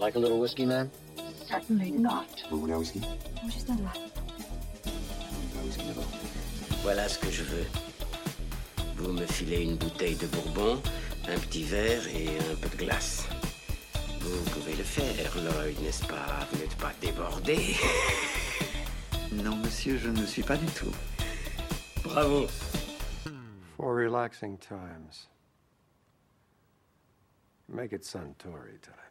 like a little whiskey, man? Certainly not. Vous voulez un whisky Juste un là. Un whisky d'abord. Voilà ce que je veux. Vous me filez une bouteille de bourbon, un petit verre et un peu de glace. Vous pouvez le faire, Lloyd, n'est-ce pas? Vous n'êtes pas débordé Non, monsieur, je ne suis pas du tout. Bravo For relaxing times. Make it Suntory time.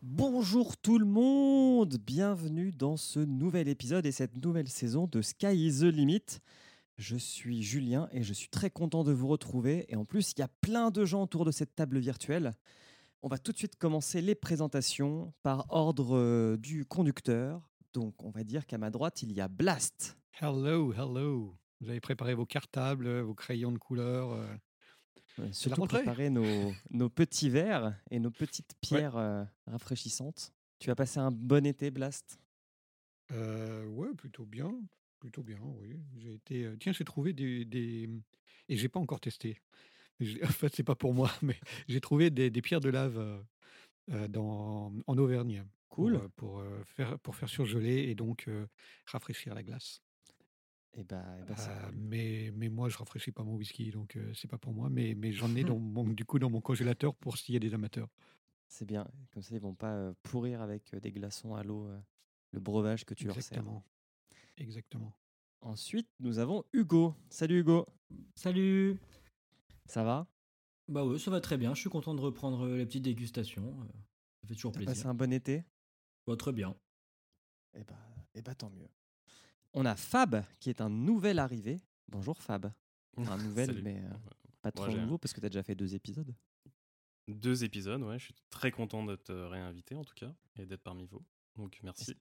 Bonjour tout le monde, bienvenue dans ce nouvel épisode et cette nouvelle saison de Sky is the Limit. Je suis Julien et je suis très content de vous retrouver et en plus il y a plein de gens autour de cette table virtuelle. On va tout de suite commencer les présentations par ordre euh, du conducteur. Donc on va dire qu'à ma droite il y a Blast. Hello, hello. Vous avez préparé vos cartables, vos crayons de couleur. Ouais, Surtout préparer nos, nos petits verres et nos petites pierres euh, rafraîchissantes. Tu as passé un bon été Blast? Euh, ouais, plutôt bien. Plutôt bien, oui. J'ai été. euh, Tiens, j'ai trouvé des, des. Et j'ai pas encore testé. En fait, c'est pas pour moi, mais j'ai trouvé des, des pierres de lave euh, euh, dans, en Auvergne. pour, Cool. euh, Pour, euh, faire, pour faire surgeler et donc rafraîchir la glace. Et bah, eh bah, Euh, cool. mais, mais moi, je rafraîchis pas mon whisky, donc euh, c'est pas pour moi. Mais, mais j'en ai dans mon, du coup dans mon congélateur pour s'il y a des amateurs. C'est bien, comme ça ils vont pas pourrir avec des glaçons à l'eau le breuvage que tu leur sers. Exactement. Exactement. Ensuite, nous avons Hugo. Salut Hugo, Salut ça va? Bah ouais, ça va très bien, je suis content de reprendre les petites dégustations. Ça fait toujours plaisir. passé un bon été? Bah, très bien. Eh bah, eh bah tant mieux. On a Fab qui est un nouvel arrivé. Bonjour Fab. Enfin, un nouvel, mais euh, pas trop nouveau parce que tu as déjà fait deux épisodes. Deux épisodes, ouais. Je suis très content d'être euh, réinvité en tout cas et d'être parmi vous. Donc merci.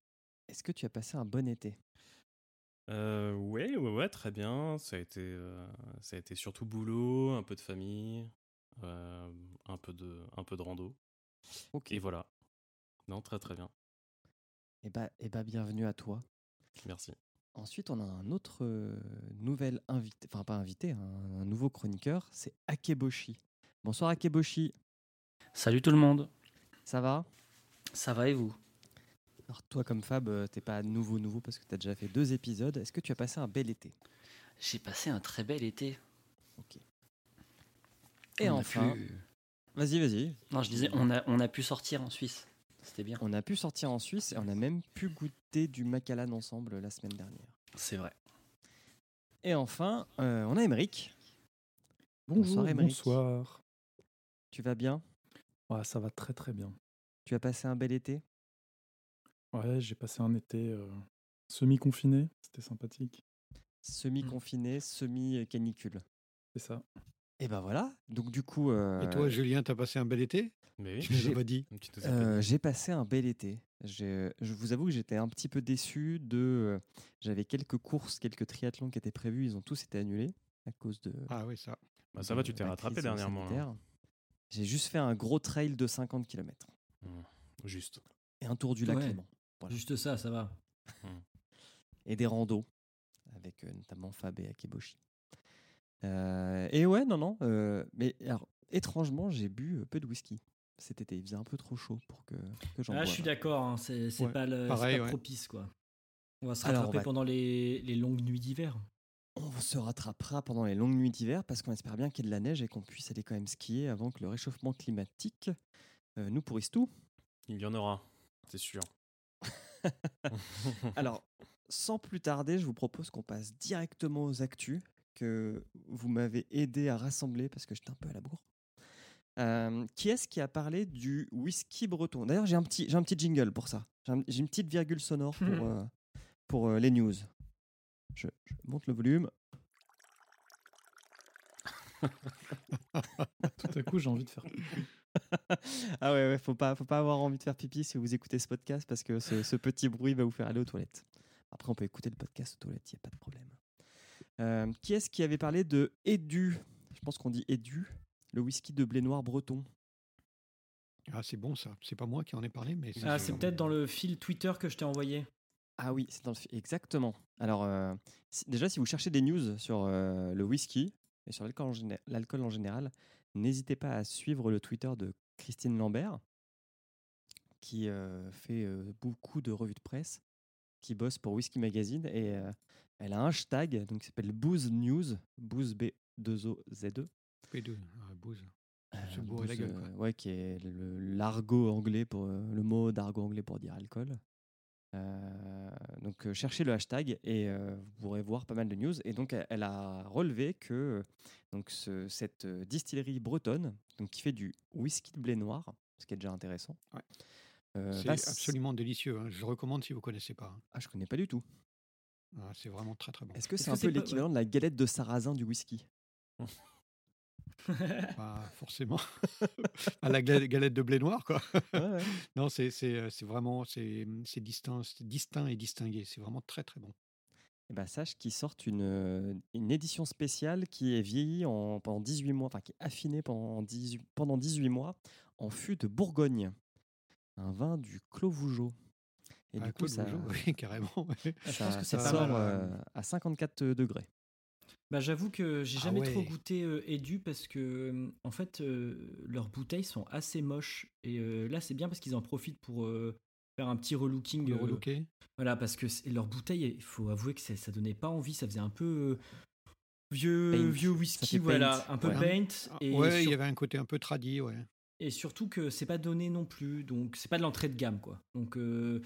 Est-ce que tu as passé un bon été? Euh, ouais, ouais, ouais, très bien. Ça a été, euh, ça a été surtout boulot, un peu de famille, euh, un peu de, un peu de rando. Ok. Et voilà. Non, très très bien. Eh bah, eh bah, bienvenue à toi. Merci. Ensuite, on a un autre euh, nouvel invité, enfin pas invité, un, un nouveau chroniqueur, c'est Akeboshi. Bonsoir Akeboshi, Salut tout le monde, ça va? Ça va et vous? Alors toi comme Fab, euh, t'es pas nouveau nouveau parce que tu as déjà fait deux épisodes. Est-ce que tu as passé un bel été? J'ai passé un très bel été. Et On a enfin, pu- vas-y, vas-y. Non, je disais, on a, on a pu sortir en Suisse. C'était bien. On a pu sortir en Suisse et on a même pu goûter du Macallan ensemble la semaine dernière. C'est vrai. Et enfin, euh, on a Emeric. Bonjour, Bonsoir, Émeric. bonsoir. Tu vas bien? Ouais, ça va très très bien. Tu as passé un bel été? Ouais, j'ai passé un été euh, semi-confiné, c'était sympathique. Semi-confiné, semi-canicule. C'est ça. Et ben voilà. Donc du coup, euh, Et toi, Julien, t'as passé un bel été? Mais oui. Tu nous pas dit. Euh, j'ai passé un bel été. J'ai- Je vous avoue que j'étais un petit peu déçu de. euh, J'avais quelques courses, quelques triathlons qui étaient prévus, ils ont tous été annulés à cause de. Ah oui, ça. Bah, ça va, tu t'es rattrapé dernièrement. sanitaire. J'ai juste fait un gros trail de 50 km Mmh. Juste. et un tour du lac Ouais. Léman. Voilà. Juste ça, ça va. Et des randos avec euh, notamment Fab et Akeboshi. Euh, et ouais, non, non. euh, mais alors, étrangement, j'ai bu peu de whisky cet été. Il faisait un peu trop chaud pour que, que j'en Ah, je suis d'accord, hein, c'est c'est Ouais, pas, le, c'est pareil, pas ouais. propice quoi. On va se Alors, rattraper va- pendant les, les longues nuits d'hiver. On se rattrapera pendant les longues nuits d'hiver parce qu'on espère bien qu'il y ait de la neige et qu'on puisse aller quand même skier avant que le réchauffement climatique euh, nous pourrisse tout. Il y en aura, c'est sûr. Alors, sans plus tarder, je vous propose qu'on passe directement aux actus que vous m'avez aidé à rassembler parce que j'étais un peu à la bourre. Euh, qui est-ce qui a parlé du whisky breton? D'ailleurs, j'ai un, petit, j'ai un petit jingle pour ça. J'ai un- j'ai une petite virgule sonore pour, euh, pour euh, les news. Je, je monte le volume. Tout à coup, j'ai envie de faire. ah ouais, ouais, faut pas, faut pas avoir envie de faire pipi si vous écoutez ce podcast parce que ce, ce petit bruit va vous faire aller aux toilettes. Après, on peut écouter le podcast aux toilettes, il n'y a pas de problème. Euh, qui est-ce qui avait parlé de Edu? Je pense qu'on dit Edu, le whisky de blé noir breton. Ah, c'est bon ça. C'est pas moi qui en ai parlé, mais Ah, c'est peut-être dans le fil Twitter que je t'ai envoyé. Ah oui, c'est dans le fi- exactement. Alors euh, déjà, si vous cherchez des news sur euh, le whisky et sur l'alcool en, géné- l'alcool en général, n'hésitez pas à suivre le Twitter de Christine Lambert, qui euh, fait euh, beaucoup de revues de presse, qui bosse pour Whisky Magazine et euh, elle a un hashtag donc qui s'appelle Booze News, Booze B 2 O Z E. P2, euh, Booze. Se Euh, bourrer la gueule, quoi. euh, ouais, qui est le l'argot anglais pour le mot d'argot anglais pour dire alcool. Euh, donc euh, cherchez le hashtag et euh, vous pourrez voir pas mal de news. Et donc elle, a relevé que donc ce- cette distillerie bretonne, donc qui fait du whisky de blé noir, ce qui est déjà intéressant. Ouais. Euh, C'est absolument délicieux. hein. Je recommande si vous connaissez pas. hein. Ah, je connais pas du tout. Ah, c'est vraiment très très bon. Est-ce que c'est un peu pas- l'équivalent de la galette de sarrasin du whisky? Forcément. à la gla- galette de blé noir, quoi. Ouais, ouais. non, c'est c'est, euh, c'est vraiment c'est c'est distinct, distinct et distingué. C'est vraiment très très bon. Eh ben, sache qu'ils sortent une, euh, une édition spéciale qui est vieillie en, pendant 18 mois, enfin qui est affinée pendant 18, pendant 18 mois en fût de Bourgogne. Un vin du Clos Vougeot. Et Ah, du coup, ça, Vougeot, oui, carrément. ouais. je ça, pense que ça c'est sort mal. euh, à 54 degrés. Bah, j'avoue que j'ai Ah jamais trop goûté euh, Edu parce que euh, en fait euh, leurs bouteilles sont assez moches et euh, là c'est bien parce qu'ils en profitent pour euh, faire un petit relooking. Le euh, relooké. voilà parce que leurs bouteilles, il faut avouer que ça donnait pas envie, ça faisait un peu euh, vieux Paint. vieux whisky voilà, un peu ouais. paint Ah, et, ouais, il sur- y avait un côté un peu tradit, ouais. Et surtout que c'est pas donné non plus donc c'est pas de l'entrée de gamme quoi. Donc euh,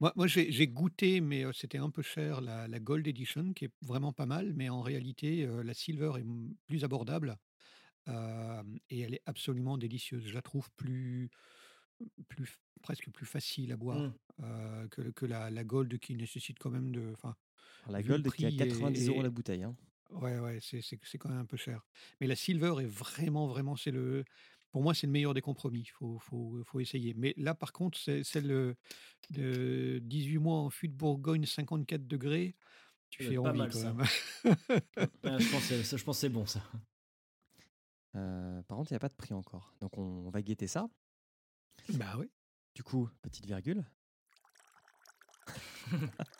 Moi, moi j'ai goûté, mais euh, c'était un peu cher, la, la Gold Edition, qui est vraiment pas mal, mais en réalité, euh, la Silver est plus abordable euh, et elle est absolument délicieuse. Je la trouve plus, plus presque plus facile à boire Mm. euh, que, que la, la Gold qui nécessite quand même de. Enfin, Alors, la Gold qui est à prix et- 90 euros la bouteille. hein. ouais, ouais, c'est c'est- c'est quand même un peu cher. Mais la Silver est vraiment, vraiment, c'est le. Pour moi, c'est le meilleur des compromis. Il faut, faut, faut essayer. Mais là, par contre, c'est celle euh, de 18 mois en fût de Bourgogne, 54 degrés. Tu fais envie mal, quand ça. même. ah, je pense que c'est- je pense c'est bon ça. Euh, par contre, il n'y a pas de prix encore. Donc on, on va guetter ça. bah oui. Du coup, petite virgule.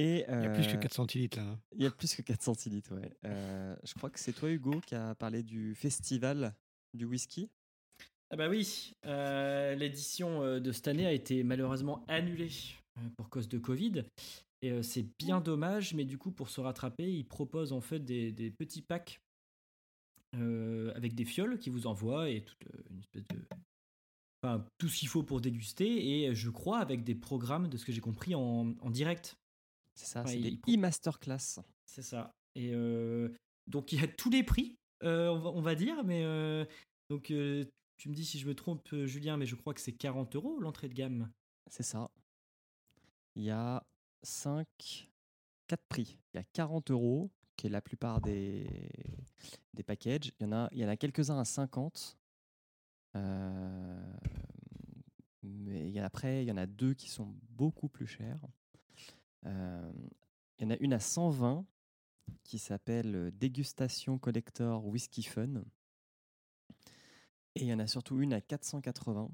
Et Il y a plus que euh, 4 centilitres là. hein. Il y a plus que 4 centilitres, ouais. Euh, je crois que c'est toi, Hugo, qui a parlé du festival du whisky. Ah bah oui, euh, l'édition euh, de cette année a été malheureusement annulée euh, pour cause de Covid. Et euh, c'est bien dommage, mais du coup, pour se rattraper, ils proposent en fait des, des petits packs euh, avec des fioles qui vous envoient et toute euh, une espèce de. Enfin, tout ce qu'il faut pour déguster. Et je crois avec des programmes, de ce que j'ai compris, en, en direct. C'est ça, Ouais, c'est des e-masterclass. C'est ça. Et euh, donc il y a tous les prix, euh, on, va, on va dire, mais euh, donc tu me dis si je me trompe, Julien, mais je crois que c'est 40 euros l'entrée de gamme. C'est ça. Il y a 5, 4 prix. Il y a 40 euros, qui est la plupart des, des packages. Il y en a, il y en a quelques-uns à 50. Euh, mais il y en a, après, il y en a deux qui sont beaucoup plus chers. Il y en a une à 120 qui s'appelle Dégustation Collector Whisky Fun. Et il y en a surtout une à 480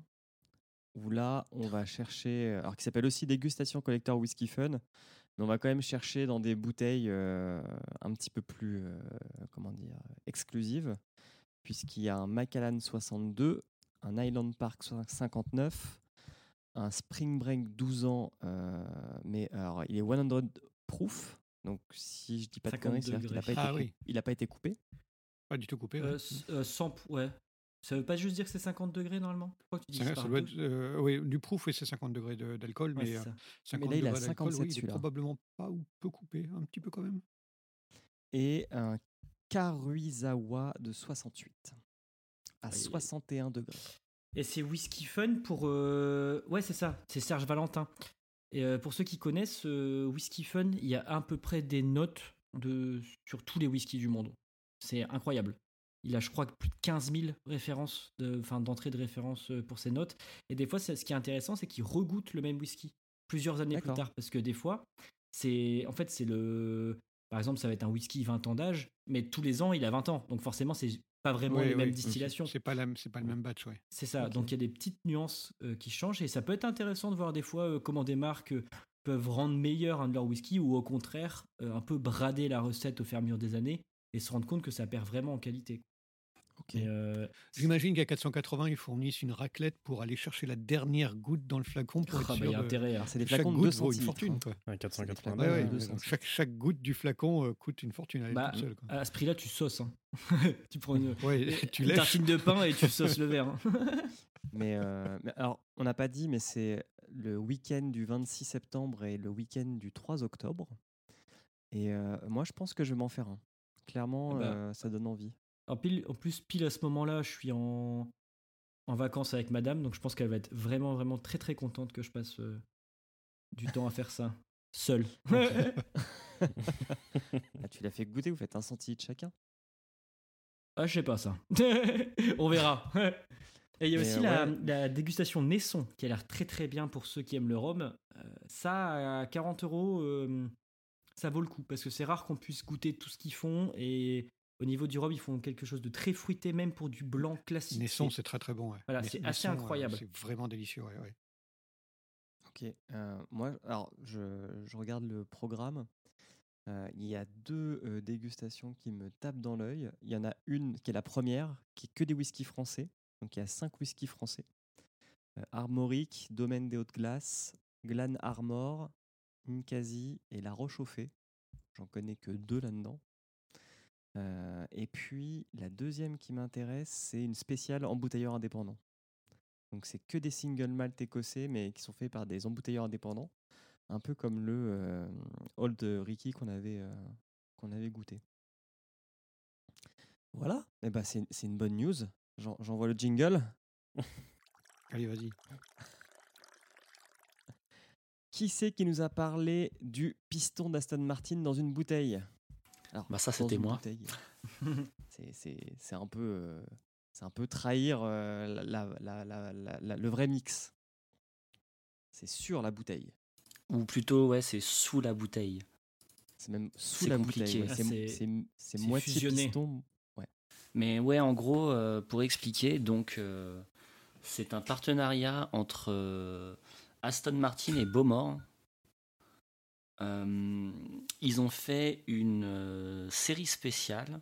où là, on va chercher, alors qui s'appelle aussi Dégustation Collector Whisky Fun, mais on va quand même chercher dans des bouteilles un petit peu plus, comment dire, exclusives, puisqu'il y a un Macallan 62, un Island Park 59, un Spring Break 12 ans, euh, mais alors il est 100 proof, donc si je dis pas de 50 conneries, c'est-à-dire qu'il n'a pas, Ah oui. il a pas été coupé. Pas du tout coupé. ouais. Euh, s- euh, 100 p- ouais. Ça veut pas juste dire que c'est 50 degrés normalement? Pourquoi tu dis Ça, ça doit être, euh, oui, du proof, oui, c'est 50 degrés de- d'alcool, Ouais, mais euh. 50 là, il a degrés d'alcool, 57 oui, il est probablement pas ou peu coupé, un petit peu quand même. Et un Karuizawa de 68 à Aïe, aïe, aïe. 61 degrés. Et c'est Whisky Fun pour. euh, Ouais, c'est ça, c'est Serge Valentin. Et euh, pour ceux qui connaissent euh, Whisky Fun, il y a à peu près des notes de... sur tous les whiskies du monde. C'est incroyable. Il a, je crois, plus de 15 000 références, de... enfin, d'entrée de référence euh, pour ses notes. Et des fois, ce qui est intéressant, c'est qu'il regoute le même whisky plusieurs années plus tard. Parce que des fois, c'est. En fait, c'est le. Par exemple, ça va être un whisky 20 ans d'âge, mais tous les ans, il a 20 ans. Donc forcément, c'est pas vraiment Oui, les mêmes distillations. C'est pas, la- c'est pas le même batch, ouais. C'est ça. Donc il y a des petites nuances euh, qui changent et ça peut être intéressant de voir des fois euh, comment des marques euh, peuvent rendre meilleur un de leurs whisky ou au contraire un peu brader la recette au fur et à mesure des années et se rendre compte que ça perd vraiment en qualité. Euh, J'imagine qu'à 480, ils fournissent une raclette pour aller chercher la dernière goutte dans le flacon pour Ah, bah, y a intérêt. C'est des chaque flacons de goutte 2 vaut une fortune. Quoi. Ouais, 480. Ouais, ouais, deux donc centilitres. chaque, chaque goutte du flacon euh, coûte une fortune à elle bah, seule. quoi. à ce prix-là, tu sauces. hein. tu prends une, Ouais, tu une tartine de pain et tu sauces le verre. hein. Mais, euh, mais alors, on n'a pas dit, mais c'est le week-end du 26 septembre et le week-end du 3 octobre. Et euh, moi, je pense que je vais m'en faire un. Clairement, bah. euh, ça donne envie. En, pile, en plus, pile à ce moment-là, je suis en, en vacances avec madame, donc je pense qu'elle va être vraiment, vraiment très, très contente que je passe euh, du temps à faire ça. Seul. Ah, tu l'as fait goûter, vous faites un centilitre chacun. Ah, je sais pas ça. On verra. Et il y a Mais, aussi euh, la, ouais. la dégustation Naisson qui a l'air très très bien pour ceux qui aiment le rhum. Euh, ça, à 40 euros, euh, ça vaut le coup parce que c'est rare qu'on puisse goûter tout ce qu'ils font. Et au niveau du rhum, ils font quelque chose de très fruité, même pour du blanc classique. Naisson, C'est- très très bon. ouais. Voilà, Nais- c'est assez Naisson, euh, incroyable. C'est vraiment délicieux. ouais, ouais. Ok. euh, moi, alors, je, je regarde le programme. Euh, il y a deux euh, dégustations qui me tapent dans l'œil. Il y en a une qui est la première, qui est que des whiskies français. Donc il y a cinq whiskies français. Euh, Armorique, Domaine des Hautes Glaces, Glan Armor, Ninkasi et La Roche au. J'en connais que deux là-dedans. Euh, et puis la deuxième qui m'intéresse, c'est une spéciale embouteilleur indépendant. Donc c'est que des single malt écossais, mais qui sont faits par des embouteilleurs indépendants, un peu comme le euh, Old Ricky qu'on avait, euh, qu'on avait goûté. Voilà, eh ben, c'est c'est une bonne news. J'en- J'envoie le jingle. Allez, vas-y. Qui c'est qui nous a parlé du piston d'Aston Martin dans une bouteille? Alors, Bah, ça, c'était moi. c'est- C'est c'est un peu, euh, c'est un peu trahir euh, la- la- la- la- la- le vrai mix. C'est sur la bouteille. Ou plutôt, ouais, c'est sous la bouteille. C'est même sous la compliqué. bouteille. ouais. Ah, c'est moitié fusionné. piston. Ouais. Mais ouais, en gros, euh, pour expliquer, donc euh, c'est un partenariat entre euh, Aston Martin et Beaumont. Euh, ils ont fait une euh, série spéciale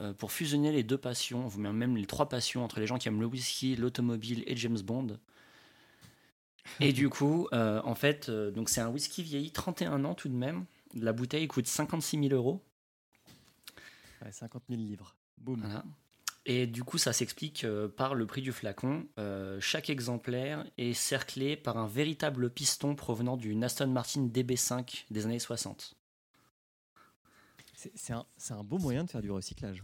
euh, pour fusionner les deux passions, même les trois passions entre les gens qui aiment le whisky, l'automobile et James Bond. Et du coup, euh, en fait, euh, donc c'est un whisky vieilli 31 ans tout de même. La bouteille coûte 56 000 euros. Ouais, 50 000 livres. Boum. Voilà. Et du coup, ça s'explique euh, par le prix du flacon. Euh, chaque exemplaire est cerclé par un véritable piston provenant d'une Aston Martin DB5 des années 60. C'est un, c'est un beau moyen de faire du recyclage.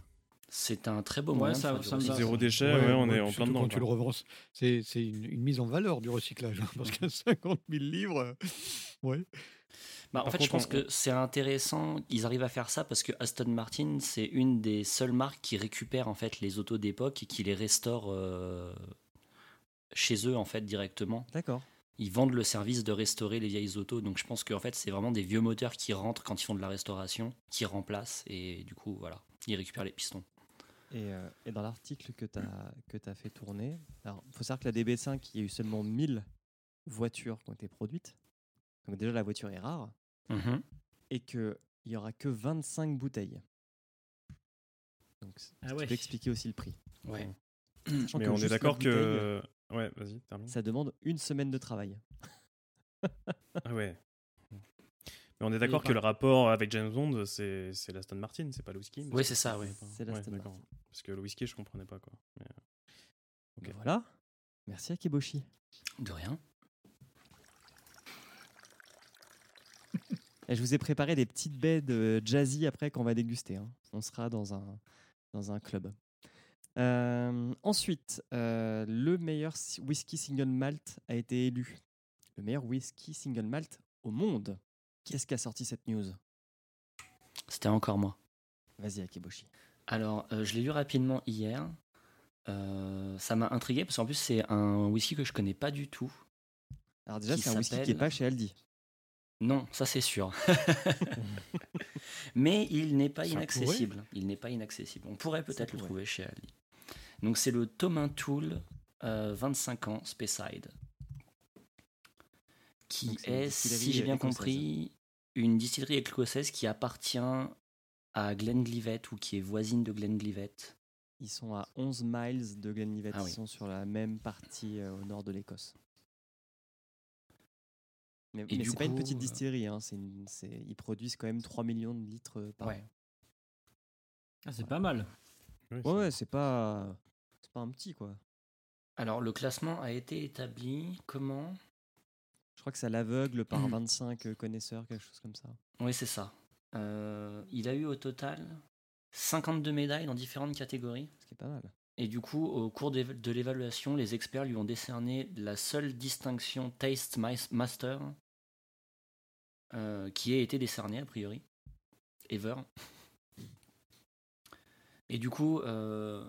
C'est un très beau Ouais, moyen ça- de faire du ça recyclage. Zéro déchet, ouais, on est en plein dedans. Quand tu le revends, c'est c'est une, une mise en valeur du recyclage. hein, parce qu'à 50 000 livres, ouais. Bah, en Par fait, je pense on- que c'est intéressant. Ils arrivent à faire ça parce que Aston Martin, c'est une des seules marques qui récupère en fait les autos d'époque et qui les restaure euh, chez eux en fait directement. D'accord. Ils vendent le service de restaurer les vieilles autos. Donc je pense qu'en fait, c'est vraiment des vieux moteurs qui rentrent quand ils font de la restauration, qui remplacent et du coup, voilà, ils récupèrent les pistons. Et, euh, et dans l'article que tu as, fait tourner, il faut savoir que la DB5, il y a eu seulement 1000 voitures qui ont été produites. Donc déjà, la voiture est rare. Mhm. Et qu'il n'y aura que 25 bouteilles. Donc, Ah ouais. expliquer aussi le prix. Ouais. Mais on est d'accord que. Ouais, vas-y, termine. Ça demande une semaine de travail. Ah ouais. Mais on est d'accord que le rapport avec James Bond, c'est c'est l'Aston Martin, c'est pas le whisky. Ouais, c'est ça, ouais. C'est l'Aston. Martin. Parce que le whisky, je comprenais pas quoi. Mais, euh. Ben Voilà. Merci Akeboshi. De rien. Et je vous ai préparé des petites baies de jazzy après qu'on va déguster. hein. On sera dans un, dans un club. Euh, ensuite, euh, le meilleur whisky single malt a été élu. Le meilleur whisky single malt au monde. Qu'est-ce qui a sorti cette news? C'était encore moi. Vas-y Akeboshi. Alors, euh, je l'ai lu rapidement hier. Ça m'a intrigué parce qu'en plus, c'est un whisky que je connais pas du tout. Alors déjà, c'est un whisky qui n'est s'appelle- pas chez Aldi. Non, ça c'est sûr. Mais il n'est pas Ça inaccessible. Il n'est pas inaccessible. On pourrait peut-être le trouver chez Ali. Donc c'est le Thomas Tool euh, 25 ans Speyside. Qui Donc, est, si j'ai bien écossaise. compris, une distillerie écossaise qui appartient à Glenlivet ou qui est voisine de Glenlivet. Ils sont à 11 miles de Glenlivet. Ah oui. Ils sont sur la même partie euh, au nord de l'Écosse. Mais, c'est pas une petite euh, distillerie. Hein. c'est une- ils produisent quand même 3 millions de litres euh, par Ouais. an. Ah, c'est pas mal. Oui, Ouais, ouais, c'est pas, c'est pas un petit quoi. Alors, le classement a été établi comment? Je crois que c'est à l'aveugle par 25 euh, connaisseurs, quelque chose comme ça. Oui, c'est ça. Euh, il a eu au total 52 médailles dans différentes catégories. Ce qui est pas mal. Et du coup, au cours de l'évaluation, les experts lui ont décerné la seule distinction Taste Mas- Master euh, qui ait été décernée, a priori. Ever. Et du coup, euh,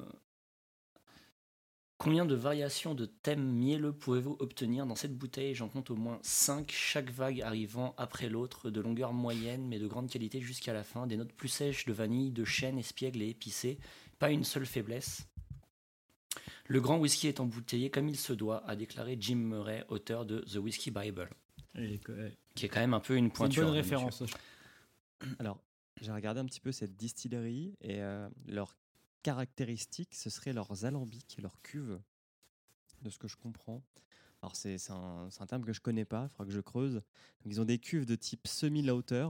combien de variations de thèmes mielleux pouvez-vous obtenir dans cette bouteille? J'en compte au moins 5, chaque vague arrivant après l'autre, de longueur moyenne mais de grande qualité jusqu'à la fin. Des notes plus sèches de vanille, de chêne, espiègle et épicé. Pas une seule faiblesse. Le grand whisky est embouteillé comme il se doit, a déclaré Jim Murray, auteur de The Whisky Bible, Et qui est quand même un peu une C'est une pointure. bonne référence. Alors, j'ai regardé un petit peu cette distillerie et euh, leurs caractéristiques, ce seraient leurs alambics et leurs cuves, de ce que je comprends. Alors, c'est un, terme que je connais pas, il faudra que je creuse. Donc, ils ont des cuves de type semi-lauter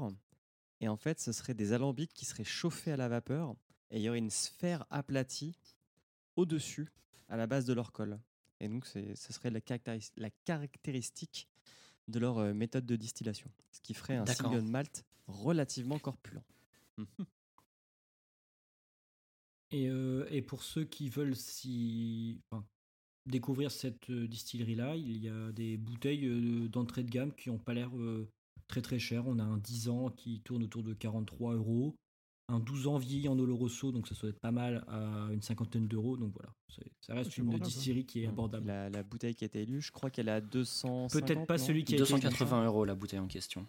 et en fait, ce seraient des alambics qui seraient chauffés à la vapeur et il y aurait une sphère aplatie au-dessus, à la base de leur col. Et donc, ce serait la, caractéris- la caractéristique de leur euh, méthode de distillation, ce qui ferait un single malt relativement corpulent. Et, euh, et pour ceux qui veulent enfin, découvrir cette euh, distillerie-là, il y a des bouteilles d'entrée de gamme qui n'ont pas l'air très très chères. On a un 10 ans qui tourne autour de 43 euros, un 12 ans vieilli en Oloroso, donc ça doit être pas mal, à une cinquantaine d'euros. Donc voilà, ça reste c'est une distillerie qui est abordable. La, la bouteille qui a été élue, je crois qu'elle à 200. Peut-être pas celui qui a été 280 euros la bouteille en question.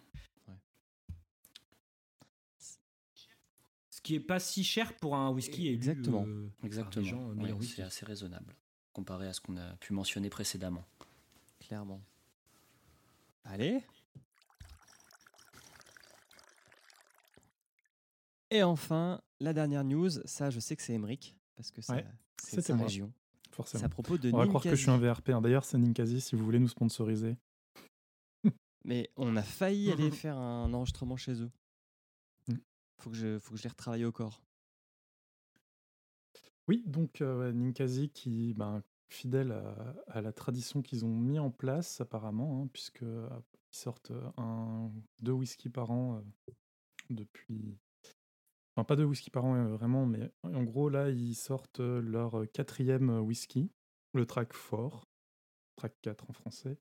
Ce qui est pas si cher pour un whisky élu Exactement. euh, Exactement. euh, Ouais, c'est assez raisonnable comparé à ce qu'on a pu mentionner précédemment. Clairement. Allez. Et enfin, la dernière news, ça je sais que c'est Emric, parce que ça- Ouais, c'est sa région. Forcément. C'est à propos de On va croire que je suis un. VRP. hein. D'ailleurs, c'est Ninkasi si vous voulez nous sponsoriser. Mais on a failli aller faire un enregistrement chez eux. Mm. Faut que je, faut que je les retravaille au corps. Oui, donc euh, Ninkasi qui, ben, fidèle à, à la tradition qu'ils ont mis en place apparemment, hein, puisque euh, ils sortent euh, un, deux whisky par an euh, depuis. Enfin, pas deux whisky par an euh, vraiment, mais en gros là ils sortent euh, leur euh, quatrième whisky, le track 4, track 4 en français,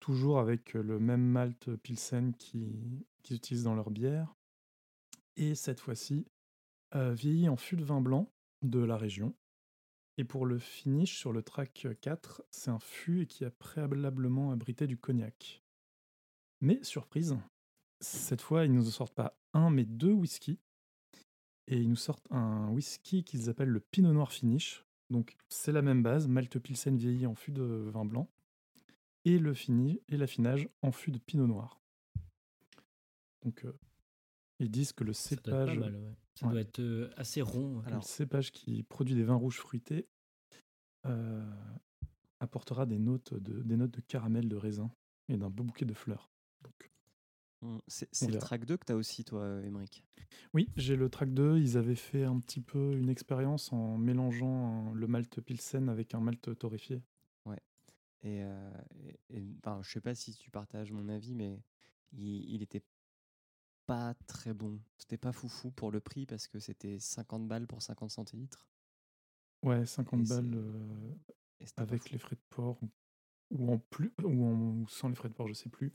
toujours avec le même malt Pilsen qui- qu'ils utilisent dans leur bière, et cette fois-ci euh, vieilli en fût de vin blanc de la région. Et pour le finish sur le track 4, c'est un fût qui a préalablement abrité du cognac. Mais surprise, cette fois, ils ne nous sortent pas un, mais deux whiskies. Et ils nous sortent un whisky qu'ils appellent le Pinot Noir Finish. Donc c'est la même base, Malte Pilsen vieilli en fût de vin blanc. Et le fini et l'affinage en fût de Pinot Noir. Donc euh, ils disent que le Ça doit être cépage... pas mal, ouais. Ça Ouais. doit être euh, assez rond. Le cépage qui produit des vins rouges fruités euh, apportera des notes, de, des notes de caramel, de raisin et d'un beau bouquet de fleurs. Donc. C'est On c'est le track 2 que tu as aussi, toi, Emric. oui, j'ai le track 2. Ils avaient fait un petit peu une expérience en mélangeant un- le malt Pilsen avec un malt torréfié. Ouais. Et, euh, et- et, enfin, je sais pas si tu partages mon avis, mais il, il était pas très bon. C'était pas foufou pour le prix parce que c'était 50 balles pour 50 centilitres. Ouais, 50 Et c'est- balles euh, avec les frais de port ou- ou en plus ou, en- ou sans les frais de port, je sais plus.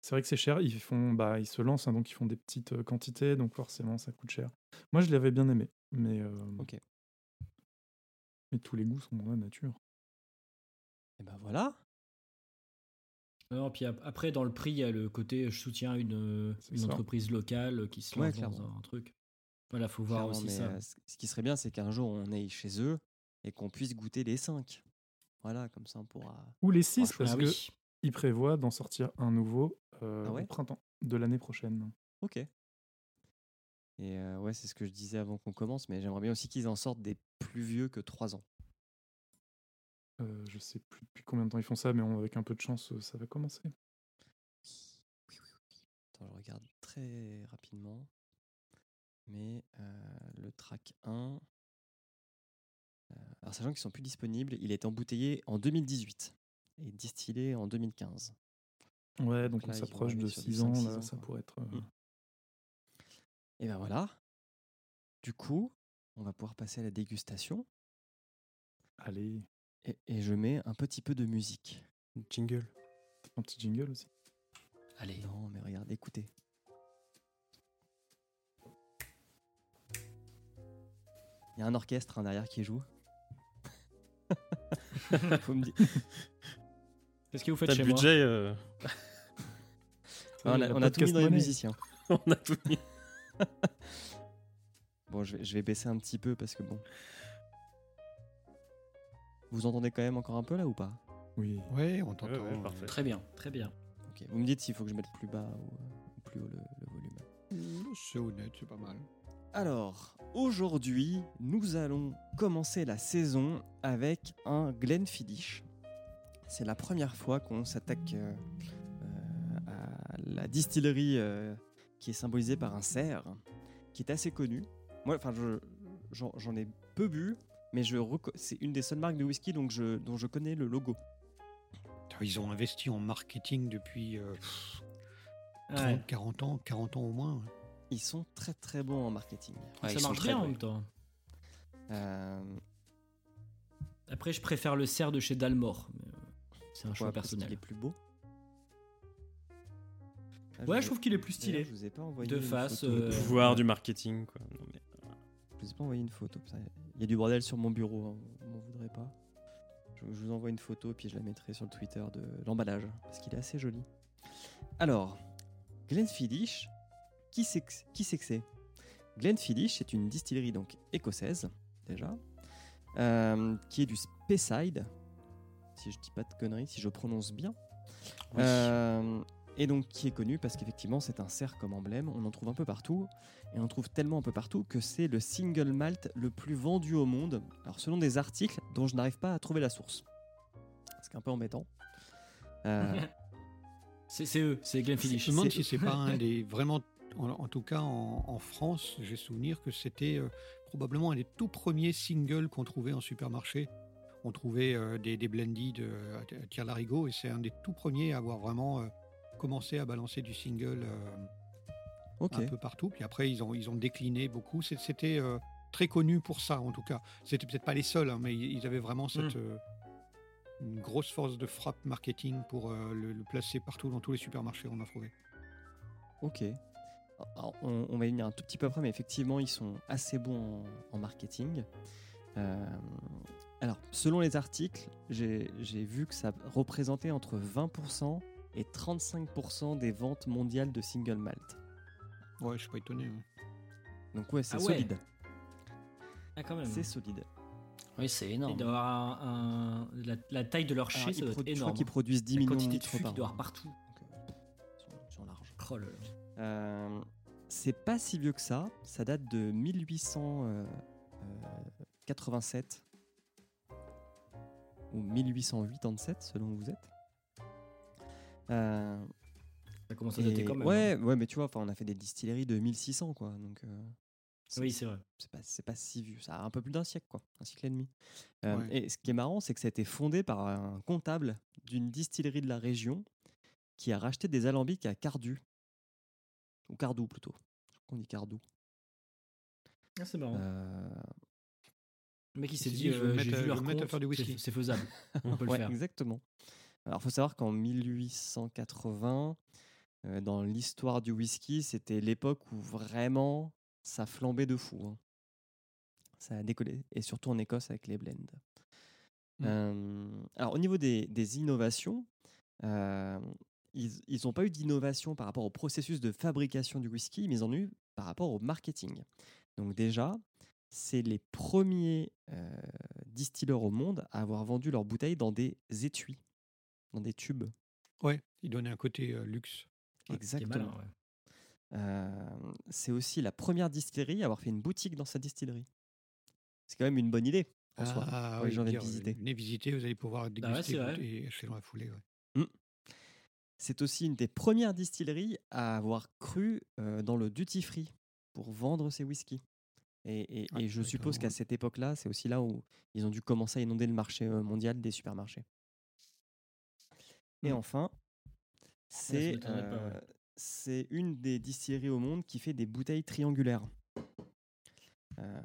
C'est vrai que c'est cher. Ils font, bah, ils se lancent, hein, donc ils font des petites euh, quantités, donc forcément ça coûte cher. Moi, je l'avais bien aimé, mais euh, Ok. mais tous les goûts sont dans la nature. Et ben voilà. Non, puis ap- après, dans le prix, il y a le côté je soutiens une, euh, une entreprise locale qui se Ouais, lance dans un truc. Voilà, faut voir Clairement, aussi ça. euh, ce ce qui serait bien, c'est qu'un jour on aille chez eux et qu'on puisse goûter les 5. Voilà, comme ça on pourra. Ou les 6, parce Ah que oui. ils prévoient d'en sortir un nouveau euh, Ah ouais? au printemps de l'année prochaine. Ok. Et euh, ouais, c'est ce que je disais avant qu'on commence, mais j'aimerais bien aussi qu'ils en sortent des plus vieux que 3 ans. Euh, je sais plus depuis combien de temps ils font ça, mais on- avec un peu de chance, euh, ça va commencer. Attends, je regarde très rapidement. Mais euh, le track 1. Euh, alors, sachant qu'ils sont plus disponibles, il est embouteillé en 2018 et distillé en 2015. Ouais, donc là, on s'approche de sur du 6 ans, 5-6 là, ans, ça quoi. pourrait être. euh, Mm. Et ben voilà. Du coup, on va pouvoir passer à la dégustation. Allez, Et, et je mets un petit peu de musique. Jingle. un petit jingle aussi. Allez. Non, mais regarde, écoutez. Il y a un orchestre hein, derrière qui joue. Faut me dire. Qu'est-ce que vous faites T'as chez le moi budget. euh, on Oui, a, la on a tout mis dans les musiciens. on a tout mis. Bon, je vais, je vais baisser un petit peu parce que bon. Vous entendez quand même encore un peu là ou pas? Oui. Ouais, on t'entend. Ouais, ouais, parfait. Très bien. Très bien. Ok. Vous me dites s'il faut que je mette plus bas ou, euh, ou plus haut le, le volume. C'est honnête, c'est pas mal. Alors, aujourd'hui, nous allons commencer la saison avec un Glenfiddich. C'est la première fois qu'on s'attaque euh, euh, à la distillerie euh, qui est symbolisée par un cerf, qui est assez connue. Moi, enfin, je- j'en ai peu bu, mais c'est une des seules marques de whisky donc je, dont je connais le logo. Ils ont investi en marketing depuis euh, pff, 30, Ouais. 40 ans, 40 ans au moins. Ils sont très très bons en marketing. Ouais, ça ils sont marche très bien en même temps. Euh, Après, je préfère le cerf de chez Dalmor. mais, euh, C'est un choix personnel. est plus beau. Ah, Ouais, je trouve qu'il est plus stylé. Je vous ai pas envoyé De une face, photo. euh, Le pouvoir du marketing, quoi. Non, mais- Je vous ai pas envoyé une photo. Il y a du bordel sur mon bureau, hein, vous m'en voudrez pas. Je, je vous envoie une photo puis je la mettrai sur le Twitter de l'emballage parce qu'il est assez joli. Alors, Glenfiddich, qui c'est que qui c'est Glenfiddich, c'est? Une distillerie donc écossaise déjà, euh, qui est du Speyside, si je dis pas de conneries, si je prononce bien. Oui. Euh, et donc qui est connu parce qu'effectivement c'est un cerf comme emblème, on en trouve un peu partout, et on en trouve tellement un peu partout que c'est le single malt le plus vendu au monde, alors selon des articles dont je n'arrive pas à trouver la source. C'est un peu embêtant. Euh, C'est c'est eux, c'est Glenfiddich. Je me demande si c'est pas un des vraiment, en, en tout cas en, en France, j'ai souvenir que c'était euh, probablement un des tout premiers singles qu'on trouvait en supermarché. On trouvait euh, des, des blended euh, à, à tir larigot et c'est un des tout premiers à avoir vraiment euh, commencé à balancer du single un peu partout. Puis après, ils ont, ils ont décliné beaucoup. C'était très connu pour ça, en tout cas. C'était peut-être pas les seuls, hein, mais ils avaient vraiment cette, Mm. euh, une grosse force de frappe marketing pour euh, le, le placer partout dans tous les supermarchés. On en trouvait. Ok. Alors, on, on va y venir un tout petit peu après, mais effectivement, ils sont assez bons en, en marketing. Euh, alors, selon les articles, j'ai vu que ça représentait entre 20% et 35% des ventes mondiales de single malt. Ouais, je suis pas étonné. ouais. Donc ouais, c'est Ah ouais. solide. Ah, quand même. C'est solide. Oui, c'est Il énorme. doit avoir un- un- la, la taille de leur chai, ils ça doit produ- être je crois énorme. qu'ils produisent 10 La millions de litres par doit an. partout. Donc, euh, ils sont- ils sont larges. Oh là là. Euh, c'est pas si vieux que ça. Ça date de 1887 ou 1887 selon où vous êtes. Euh, Ça commence à dater quand même. ouais, hein. ouais, mais tu vois, enfin, on a fait des distilleries de 1600 quoi, donc. euh, Oui, c'est vrai. c'est pas, c'est pas si vieux. Ça a un peu plus d'un siècle, quoi. Un siècle et demi. Euh, Ouais. Et ce qui est marrant, c'est que ça a été fondé par un comptable d'une distillerie de la région qui a racheté des alambics à Cardu. Ou Cardou, plutôt. Je crois qu'on dit Cardou. Ah, c'est marrant. Euh, Le mec, il s'est dit, euh, j'ai à- vu je leur compte, faire du c'est- whisky. c'est faisable. On peut le ouais, faire. exactement. Alors, il faut savoir qu'en 1880, euh, dans l'histoire du whisky, c'était l'époque où vraiment ça flambait de fou. hein. Ça a décollé. Et surtout en Écosse avec les blends. Mm. Euh, alors, au niveau des, des innovations, euh, ils n'ont pas eu d'innovation par rapport au processus de fabrication du whisky, mais ils en ont eu par rapport au marketing. Donc, déjà, c'est les premiers euh, distilleurs au monde à avoir vendu leurs bouteilles dans des étuis, dans des tubes. Ouais, il donnait un côté euh, luxe. Exactement. ouais. Euh, c'est aussi la première distillerie à avoir fait une boutique dans sa distillerie. C'est quand même une bonne idée en soi Ah pour les oui, gens viennent visiter. venez visiter, vous allez pouvoir ouais, déguster et acheter dans la foulée. ouais. Mm. C'est aussi une des premières distilleries à avoir cru euh, dans le duty free pour vendre ses whiskies. Et, et je suppose qu'à cette époque-là, c'est aussi là où ils ont dû commencer à inonder le marché mondial des supermarchés. Et Mm. enfin, ça c'est ouais. une des distilleries au monde qui fait des bouteilles triangulaires. Euh,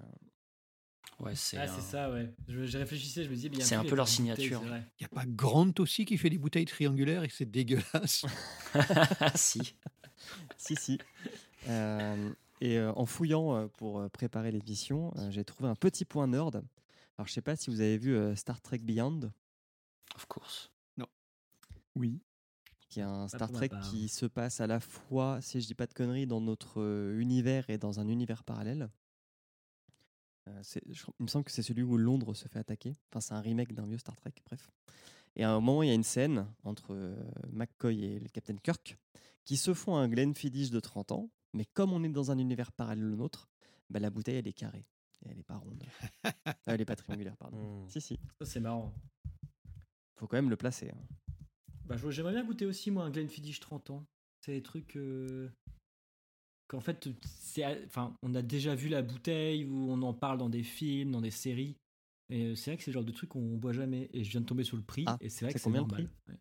Ouais, c'est Ah, un- c'est ça, ouais. Je, je réfléchissais, je me disais, C'est un peu leur signature. Il n'y a pas Grant aussi qui fait des bouteilles triangulaires et c'est dégueulasse. si. si, si. Euh, et euh, en fouillant euh, pour préparer l'émission, euh, j'ai trouvé un petit point nerd. Alors, je sais pas si vous avez vu euh, Star Trek Beyond, Of course. Oui. qui est un Pas Star Trek part. qui se passe à la fois, si je dis pas de conneries, dans notre univers et dans un univers parallèle. Euh, je- il me semble que c'est celui où Londres se fait attaquer. Enfin, c'est un remake d'un vieux Star Trek, bref. Et à un moment, il y a une scène entre euh, McCoy et le Captain Kirk qui se font un Glenfiddich de 30 ans, mais comme on est dans un univers parallèle au nôtre, bah, la bouteille, elle est carrée. Et elle est pas ronde. Ah, elle est pas triangulaire, pardon. Hmm. Si, si. Ça, c'est marrant. Faut quand même le placer. hein. Bah, j'aimerais bien goûter aussi, moi, un Glenfiddich 30 ans. C'est des trucs euh, qu'en fait, c'est, enfin, on a déjà vu la bouteille ou on en parle dans des films, dans des séries. Et euh, c'est vrai que c'est le genre de truc qu'on boit jamais. Et je viens de tomber sur le prix. Ah, et c'est vrai que c'est combien le normal. prix? Ouais.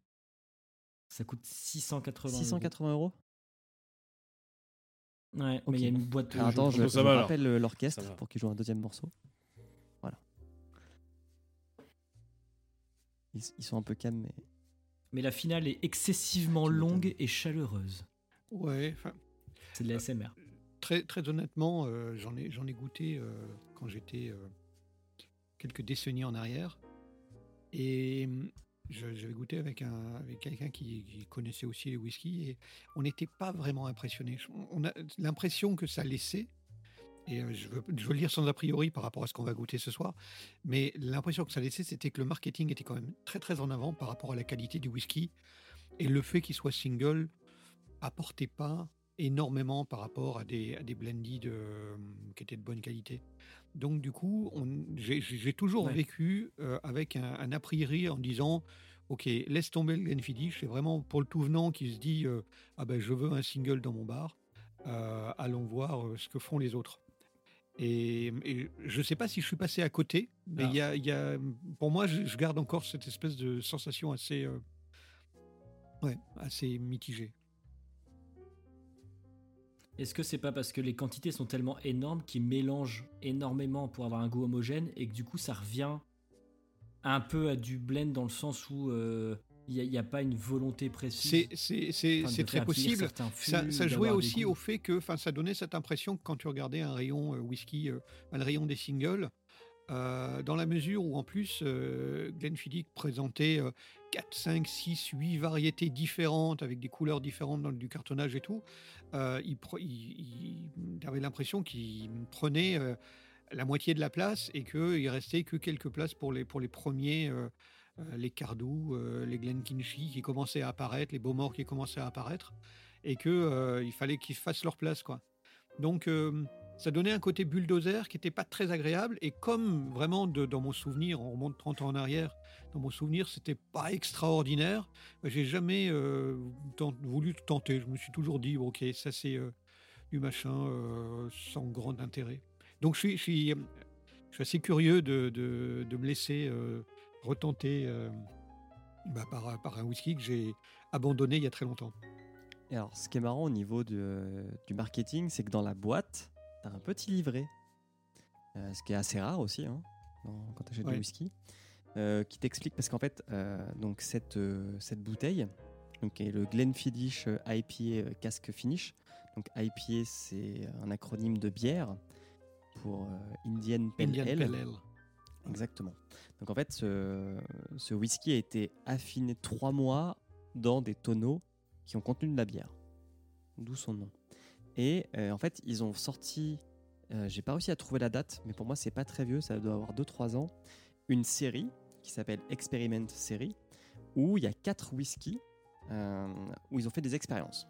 Ça coûte 680 euros. 680 euros? Ouais, mais il y a une boîte. Alors, attends, je, je rappelle euh, l'orchestre pour qu'il joue un deuxième morceau. Voilà. Ils, ils sont un peu calmes, mais Mais la finale est excessivement longue et chaleureuse. Ouais, enfin, C'est de la SMR. très, très honnêtement, euh, j'en ai, ai goûté euh, quand j'étais euh, quelques décennies en arrière. Et hum, j'avais goûté avec, un, avec quelqu'un qui, connaissait aussi les whiskies et on n'était pas vraiment impressionné. On a l'impression que ça laissait, et je veux, je veux sans a priori par rapport à ce qu'on va goûter ce soir, mais l'impression que ça laissait, c'était que le marketing était quand même très très en avant par rapport à la qualité du whisky et le fait qu'il soit single apportait pas énormément par rapport à des, à des blended euh, qui étaient de bonne qualité. Donc du coup, on- j'ai- toujours Ouais. vécu euh, avec un, un a priori en disant, ok, laisse tomber le Glenfiddich, c'est vraiment pour le tout venant qui se dit, euh, ah ben je veux un single dans mon bar, allons voir ce que font les autres. Et, et je ne sais pas si je suis passé à côté, mais il y a, il y a- pour moi, je, je garde encore cette espèce de sensation assez, ouais, assez mitigée. Est-ce que c'est pas parce que les quantités sont tellement énormes qu'ils mélangent énormément pour avoir un goût homogène et que du coup ça revient un peu à du blend dans le sens où euh, il n'y a, pas une volonté précise C'est, Enfin, très possible. Ça, ça jouait aussi au fait que ça donnait cette impression que quand tu regardais un rayon euh, whisky, euh, le rayon des singles, euh, dans la mesure où en plus euh, Glenfiddich présentait euh, 4, 5, 6, 8 variétés différentes avec des couleurs différentes dans du cartonnage et tout, euh, il, avait l'impression qu'il prenait euh, la moitié de la place et qu'il restait que quelques places pour les, pour les premiers, les Cardoux, euh, les Glenkinchie qui commençaient à apparaître, les Beaumort qui commençaient à apparaître, et qu'il il fallait qu'ils fassent leur place. quoi. Donc ça donnait un côté bulldozer qui n'était pas très agréable, et comme vraiment dans mon souvenir, on remonte 30 ans en arrière, dans mon souvenir, c'était pas extraordinaire, j'ai jamais euh, voulu tenter. Je me suis toujours dit, ok, ça c'est euh, du machin euh, sans grand intérêt. Donc je suis, assez curieux de, me laisser retenter bah, par, un whisky que j'ai abandonné il y a très longtemps. Et alors, ce qui est marrant au niveau du marketing, c'est que dans la boîte, un petit livret, euh, ce qui est assez rare aussi hein, dans- quand tu achètes Ouais. du whisky, euh, qui t'explique, parce qu'en fait, euh, donc cette, cette bouteille, donc, qui est le Glenfiddich IPA Cask Finish, donc IPA c'est un acronyme de bière pour Indian Pale Indian Ale. Pale Ale. Exactement. Donc en fait, ce, ce whisky a été affiné trois mois dans des tonneaux qui ont contenu de la bière. D'où son nom. Et euh, en fait, ils ont sorti, euh, j'ai pas réussi à trouver la date, mais pour moi, c'est pas très vieux, ça doit avoir 2-3 ans, une série qui s'appelle Experiment Série, où il y a quatre whiskies euh, où ils ont fait des expériences.